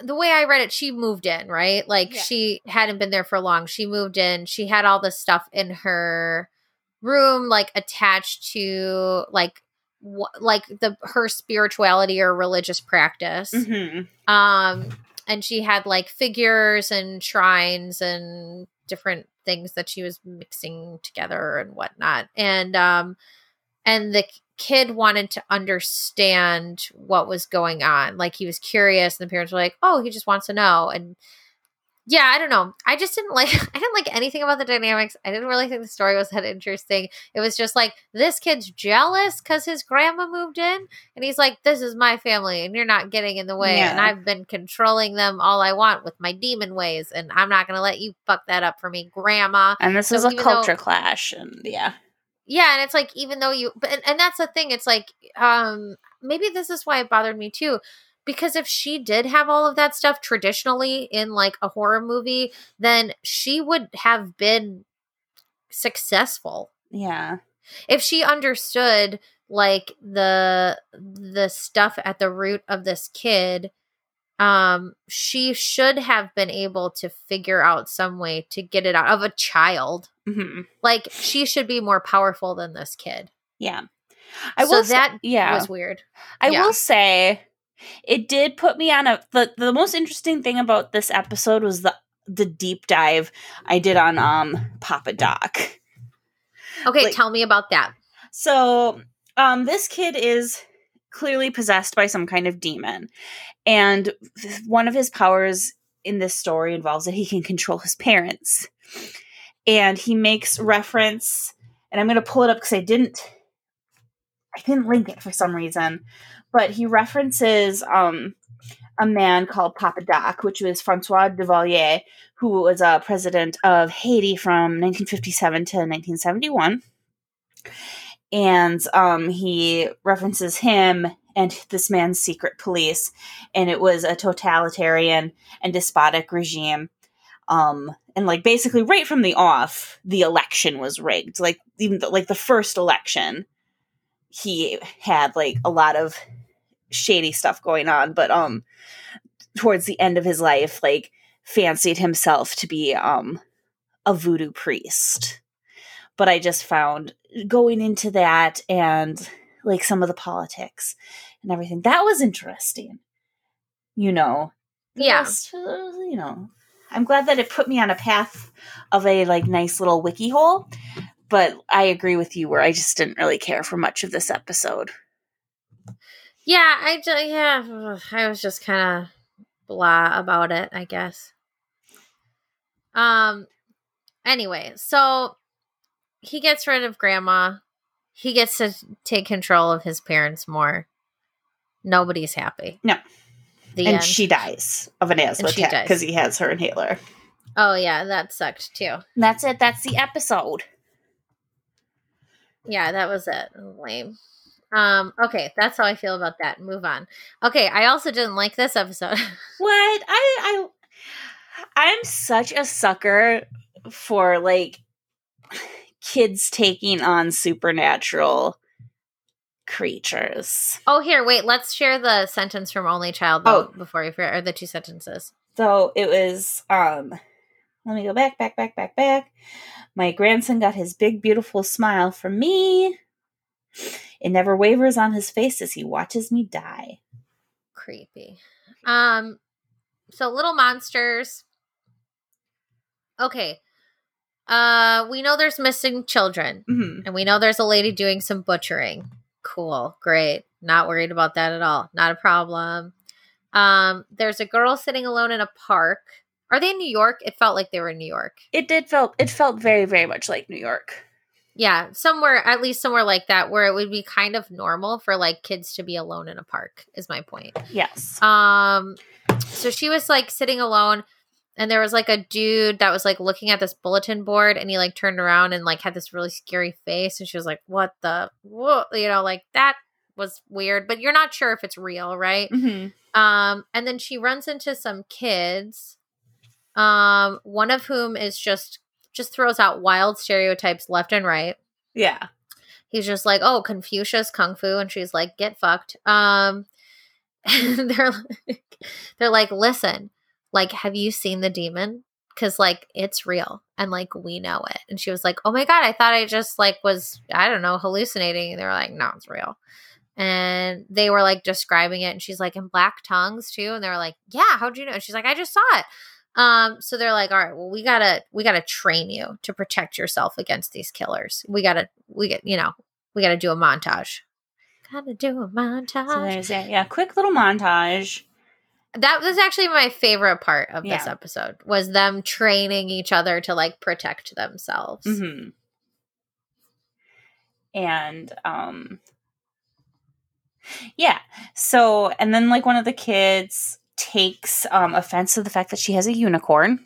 The way I read it, she moved in, right? Like Yeah. she hadn't been there for long. She moved in. She had all this stuff in her room, like attached to like wh- like the her spirituality or religious practice. Mhm. um and she had like figures and shrines and different things that she was mixing together and whatnot and um and the kid wanted to understand what was going on like he was curious and the parents were like oh he just wants to know and yeah i don't know i just didn't like i didn't like anything about the dynamics i didn't really think the story was that interesting it was just like this kid's jealous because his grandma moved in and he's like, This is my family, and you're not getting in the way. And I've been controlling them all I want with my demon ways, and I'm not going to let you fuck that up for me, grandma. And this So was a even though- culture clash and yeah. Yeah, and it's like, even though you, but, and, and that's the thing, it's like, um, maybe this is why it bothered me too. Because if she did have all of that stuff traditionally in like a horror movie, then she would have been successful Yeah. if she understood like the the stuff at the root of this kid um she should have been able to figure out some way to get it out of a child hmm like she should be more powerful than this kid Yeah. I so will say- that yeah. was weird I yeah. will say it did put me on a the, the most interesting thing about this episode was the the deep dive I did on um Papa Doc. okay Like- tell me about that So, um, this kid is clearly possessed by some kind of demon, and one of his powers in this story involves that he can control his parents. And he makes reference and i'm going to pull it up because i didn't i didn't link it for some reason but he references um a man called papa doc which was francois duvalier who was a president of haiti from 1957 to 1971 and um, he references him and this man's secret police and it was a totalitarian and despotic regime. Um and like basically right from the off the election was rigged. Like even the, like the first election he had like a lot of shady stuff going on. But um towards the end of his life like fancied himself to be um a voodoo priest. But i just found going into that and like some of the politics and everything that was interesting. You know? Yeah. rest, uh, you know i'm glad that it put me on a path of a like nice little wiki hole but i agree with you where i just didn't really care for much of this episode Yeah, I just yeah, I was just kind of blah about it, I guess. Um anyway, so he gets rid of grandma. He gets to take control of his parents more. Nobody's happy. No. The and end. she dies of an asthma And attack because he has her inhaler oh yeah, that sucked too. and that's it that's the episode Yeah, that was it. Lame. Um, okay, that's how I feel about that. Move on. Okay, I also didn't like this episode. What? I I I'm such a sucker for like kids taking on supernatural creatures. oh, here, wait, let's share the sentence from Only Child though before we forget, or the two sentences. So it was um let me go back, back, back, back, back. My grandson got his big beautiful smile from me. It never wavers on his face as he watches me die. Creepy. Um, so little monsters. Okay. Uh, we know there's missing children. hmm And we know there's a lady doing some butchering. Cool. Great. Not worried about that at all. Not a problem. Um, there's a girl sitting alone in a park. Are they in New York? It felt like they were in New York. It did felt it felt very, very much like New York. Yeah, somewhere at least somewhere like that where it would be kind of normal for like kids to be alone in a park is my point. Yes. Um so she was like sitting alone and there was like a dude that was like looking at this bulletin board and he like turned around and like had this really scary face and she was like what the what you know like that was weird but you're not sure if it's real right hmm um and then she runs into some kids um one of whom is just just throws out wild stereotypes left and right Yeah. he's just like, "Oh, Confucius kung fu," and she's like, "Get fucked." Um, and they're like, they're like, "Listen, like, have you seen the demon? Because like it's real, and like we know it." And she was like, "Oh my god, I thought I just like was I don't know hallucinating." And they were like, "No, it's real." And they were like describing it, and she's like, "In black tongues too." And they were like, "Yeah, how'd you know?" And she's like, "I just saw it." Um, so they're like, all right, well, we gotta we gotta train you to protect yourself against these killers. We gotta we get you know, we gotta do a montage. Gotta do a So montage. there's that. Yeah. Quick little montage. That was actually my favorite part of this Yeah. episode was them training each other to like protect themselves. hmm And um yeah. So and then like one of the kids takes um offense to the fact that she has a unicorn.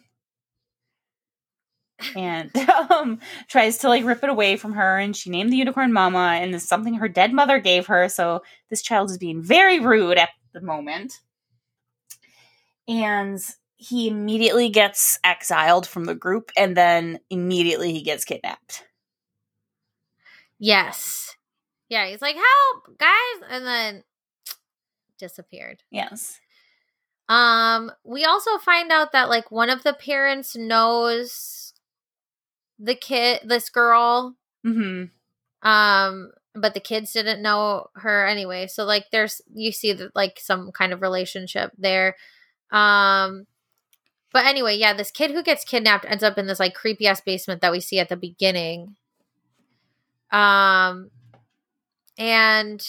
And um tries to like rip it away from her and she named the unicorn mama and this is something her dead mother gave her. So this child is being very rude at the moment. And he immediately gets exiled from the group and then immediately he gets kidnapped. Yes. Yeah, he's like, help, guys, and then disappeared. Yes. Um, we also find out that like one of the parents knows the kid this girl Mm-hmm. um but the kids didn't know her anyway so like there's you see that like some kind of relationship there um but anyway yeah this kid who gets kidnapped ends up in this like creepy ass basement that we see at the beginning um and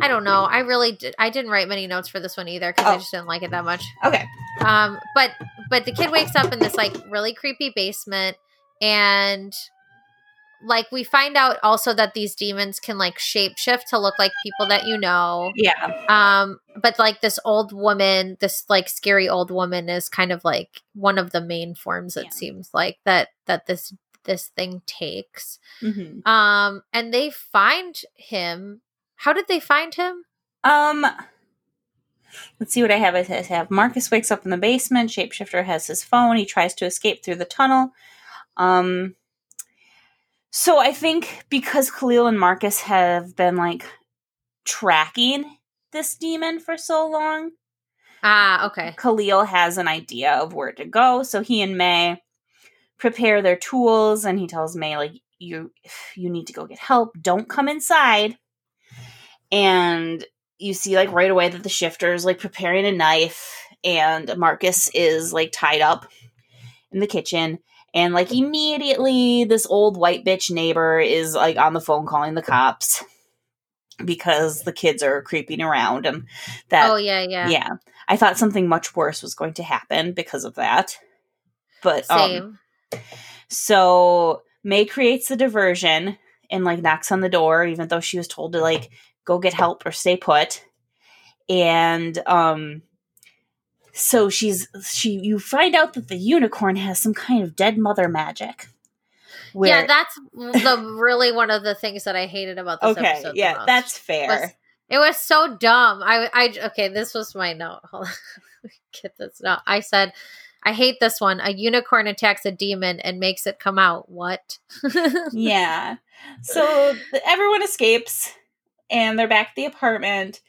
i don't know i really did i didn't write many notes for this one either because i Oh. just didn't like it that much Okay. um but but the kid wakes up in this like really creepy basement and like we find out also that these demons can like shapeshift to look like people that you know. Yeah. Um, but like this old woman, this like scary old woman is kind of like one of the main forms it Yeah. seems like that that this this thing takes. hmm Um, and they find him. How did they find him? Um, let's see what I have. I have Marcus wakes up in the basement. Shapeshifter has his phone. He tries to escape through the tunnel. Um, so I think because Khalil and Marcus have been like tracking this demon for so long, Ah, okay. Khalil has an idea of where to go. So he and May prepare their tools, and he tells May like, "You, you need to go get help. Don't come inside." And you see like right away that the shifter is like preparing a knife, and Marcus is like tied up in the kitchen. And like immediately, this old white bitch neighbor is like on the phone calling the cops because the kids are creeping around, and that oh yeah, yeah. yeah. I thought something much worse was going to happen because of that. But um, Same. so May creates the diversion and like knocks on the door, even though she was told to like go get help or stay put. And um so she's she you find out that the unicorn has some kind of dead mother magic. yeah, that's the really one of the things that I hated about this okay, episode. yeah, that's fair. was- It was so dumb. I, I, okay, this was my note. Hold on. Get this note. I said, I hate this one. A unicorn attacks a demon and makes it come out. What? yeah. So everyone escapes and they're back at the apartment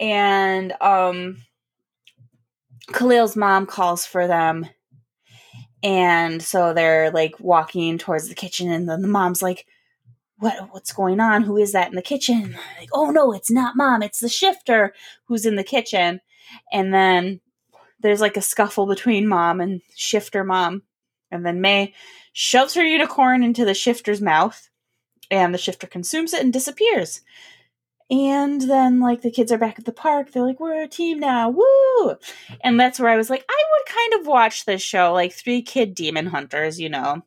and um Khalil's mom calls for them. And so they're like walking towards the kitchen and then the mom's like what what's going on? Who is that in the kitchen? Like, "Oh no, it's not mom. It's the shifter who's in the kitchen." And then there's like a scuffle between mom and shifter mom. And then May shoves her unicorn into the shifter's mouth, and the shifter consumes it and disappears. And then, like, the kids are back at the park. They're like, we're a team now. Woo! And that's where I was like, I would kind of watch this show, like, three kid demon hunters, you know?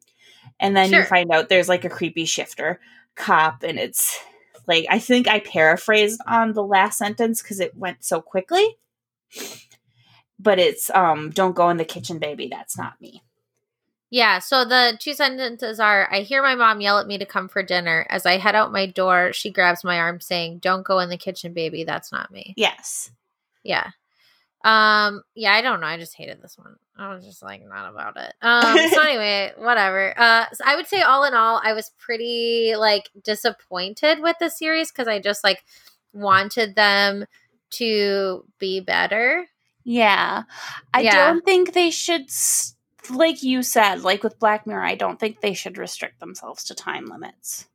And then you find out there's, like, a creepy shifter cop, and it's like, I think I paraphrased on the last sentence because it went so quickly. But it's, um, don't go in the kitchen, baby. That's not me. Yeah. So the two sentences are I hear my mom yell at me to come for dinner. As I head out my door, she grabs my arm saying, Don't go in the kitchen, baby. That's not me. Yes. Yeah. Um, yeah, I don't know. I just hated this one. I was just like not about it. Um, so anyway, whatever. Uh, so I would say all in all, I was pretty like disappointed with the series because I just like wanted them to be better. Yeah. I Yeah. don't think they should, s- like you said, like with Black Mirror, I don't think they should restrict themselves to time limits.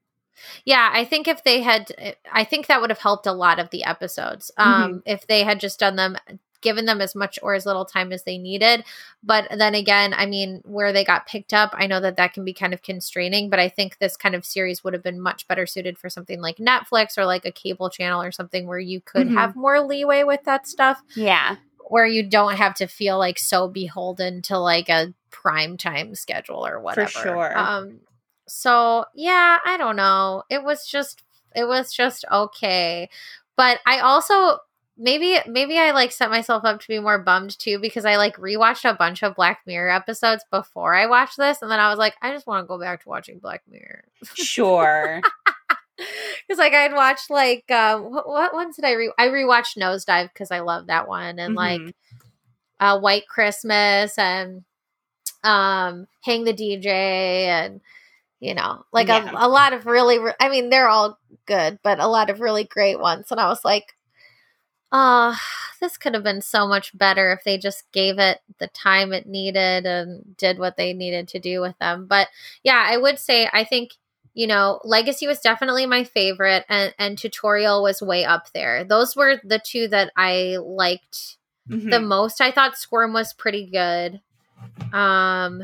Yeah, I think if they had, I think that would have helped a lot of the episodes. Um, if they had just done them, given them as much or as little time as they needed. But then again, I mean, where they got picked up, I know that that can be kind of constraining. But I think this kind of series would have been much better suited for something like Netflix or like a cable channel or something where you could Mhm. have more leeway with that stuff, Yeah. where you don't have to feel like so beholden to like a prime time schedule or whatever. For sure. Um, so yeah, I don't know. It was just it was just okay. But I also maybe maybe I like set myself up to be more bummed too because I like rewatched a bunch of Black Mirror episodes before I watched this and then I was like I just want to go back to watching Black Mirror. Sure. Cuz like I'd watched like um what, what ones did I re I rewatched Nosedive cuz I love that one and like Mhm. uh White Christmas and um Hang the DJ and you know like Yeah. a, a lot of really re- I mean they're all good but a lot of really great ones. And I was like oh this could have been so much better if they just gave it the time it needed and did what they needed to do with them. But yeah I would say I think you know legacy was definitely my favorite and and tutorial was way up there. Those were the two that I liked Mhm. the most. I thought squirm was pretty good um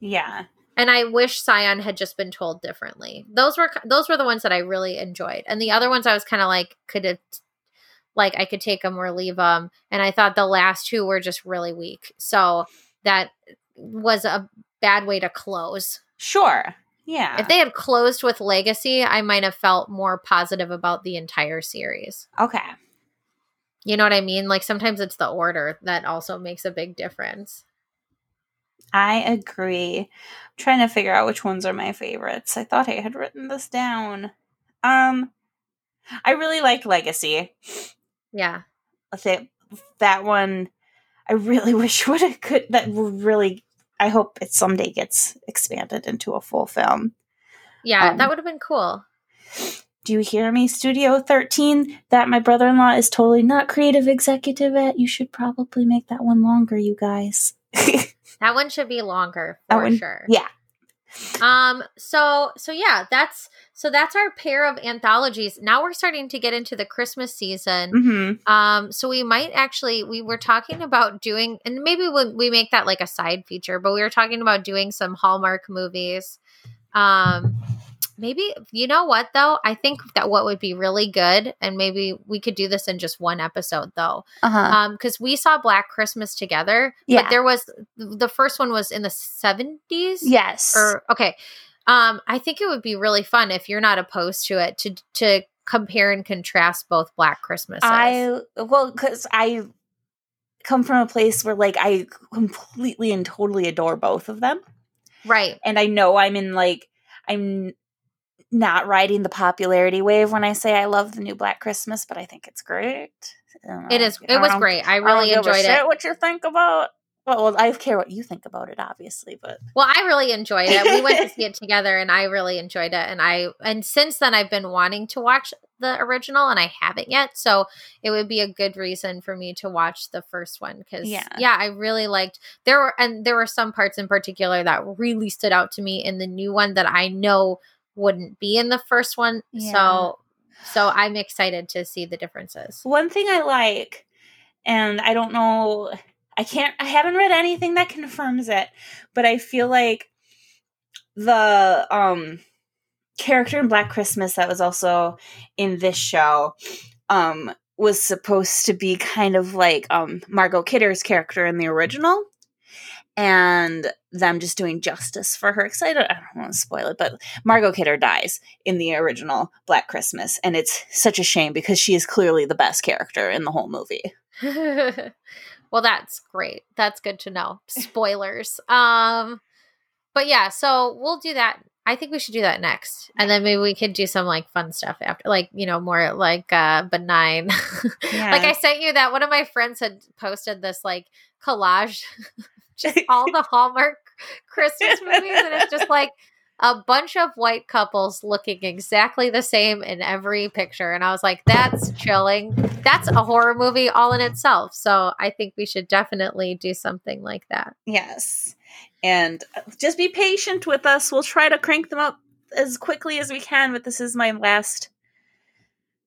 yeah. and i wish scion had just been told differently those were those were the ones that i really enjoyed and the other ones i was kind of like could have like i could take them or leave them and i thought the last two were just really weak so that was a bad way to close. Sure. Yeah. If they had closed with Legacy, I might have felt more positive about the entire series. okay. You know what I mean? Like sometimes it's the order that also makes a big difference. I agree. I'm trying to figure out which ones are my favorites. I thought I had written this down. Um I really like Legacy. Yeah. I think that one I really wish would have could that really I hope it someday gets expanded into a full film. Yeah, Um, that would have been cool. Do you hear me, Studio 13? That my brother in law is totally not creative executive at. You should probably make that one longer, you guys. That one should be longer That for one- sure. yeah. Um so so yeah, that's so that's our pair of anthologies. Now we're starting to get into the Christmas season. hmm Um, so we might actually we were talking about doing, and maybe when we make that like a side feature, but we were talking about doing some Hallmark movies. Um, maybe you know what though? I think that what would be really good, and maybe we could do this in just one episode though, Uh-huh. um, because we saw Black Christmas together. Yeah. but there was the first one was in the seventies. yes. Or okay, um, I think it would be really fun if you're not opposed to it to to compare and contrast both Black Christmases. I well, because I come from a place where like I completely and totally adore both of them, right. and I know I'm in like I'm not riding the popularity wave when I say I love the new Black Christmas, but I think it's great. I don't It is. I It was great. I I really give enjoyed it. What you think about? Well, well, I care what you think about it, obviously, but Well, I really enjoyed it. We went to see it together, and I really enjoyed it. And I and since then, I've been wanting to watch the original, and I haven't yet. So it would be a good reason for me to watch the first one because Yeah. yeah, I really liked there were and there were some parts in particular that really stood out to me in the new one that I know wouldn't be in the first one. Yeah. So so I'm excited to see the differences. One thing I like, and I don't know, I can't, I haven't read anything that confirms it, but I feel like the um character in Black Christmas that was also in this show um was supposed to be kind of like um Margot Kidder's character in the original and them just doing justice for her. Cause I don't, I don't want to spoil it, but Margot Kidder dies in the original Black Christmas, and it's such a shame because she is clearly the best character in the whole movie. well, that's great. That's good to know. Spoilers. Um but yeah, so we'll do that. I think we should do that next. And then maybe we could do some like fun stuff after like, you know, more like uh benign. Yeah. like I sent you that one of my friends had posted this like collage just all the Hallmark Christmas movies and it's just like a bunch of white couples looking exactly the same in every picture. And I was like, that's chilling. That's a horror movie all in itself. So I think we should definitely do something like that. Yes. And uh, just be patient with us. We'll try to crank them up as quickly as we can, but this is my last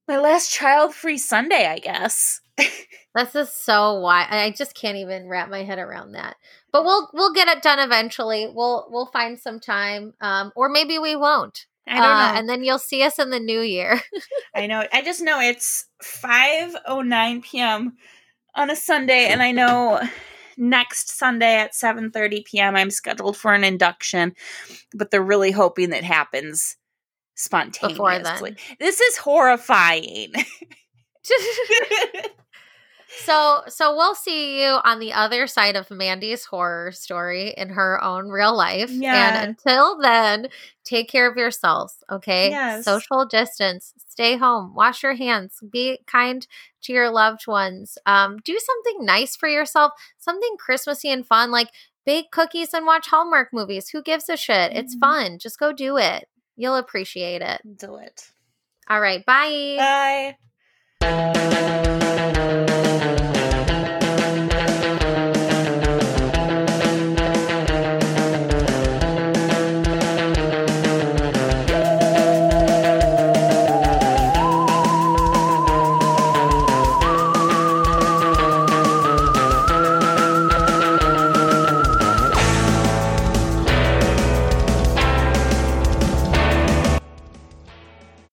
my last child-free Sunday, I guess. This is so why I just can't even wrap my head around that. But we'll we'll get it done eventually. We'll we'll find some time, um, or maybe we won't. I don't Uh, know. And then you'll see us in the new year. I know. I just know it's 5:09 p.m. on a Sunday and I know next Sunday at 7:30 p.m. I'm scheduled for an induction, but they're really hoping that happens spontaneously. This is horrifying. so so we'll see you on the other side of Mandy's horror story in her own real life. Yeah. And until then, take care of yourselves, okay? Yes. Social distance, stay home, wash your hands, be kind to your loved ones. Um, do something nice for yourself, something Christmassy and fun, like bake cookies and watch Hallmark movies. Who gives a shit? It's Mhm. fun. Just go do it. You'll appreciate it. Do it. All right. Bye. Bye.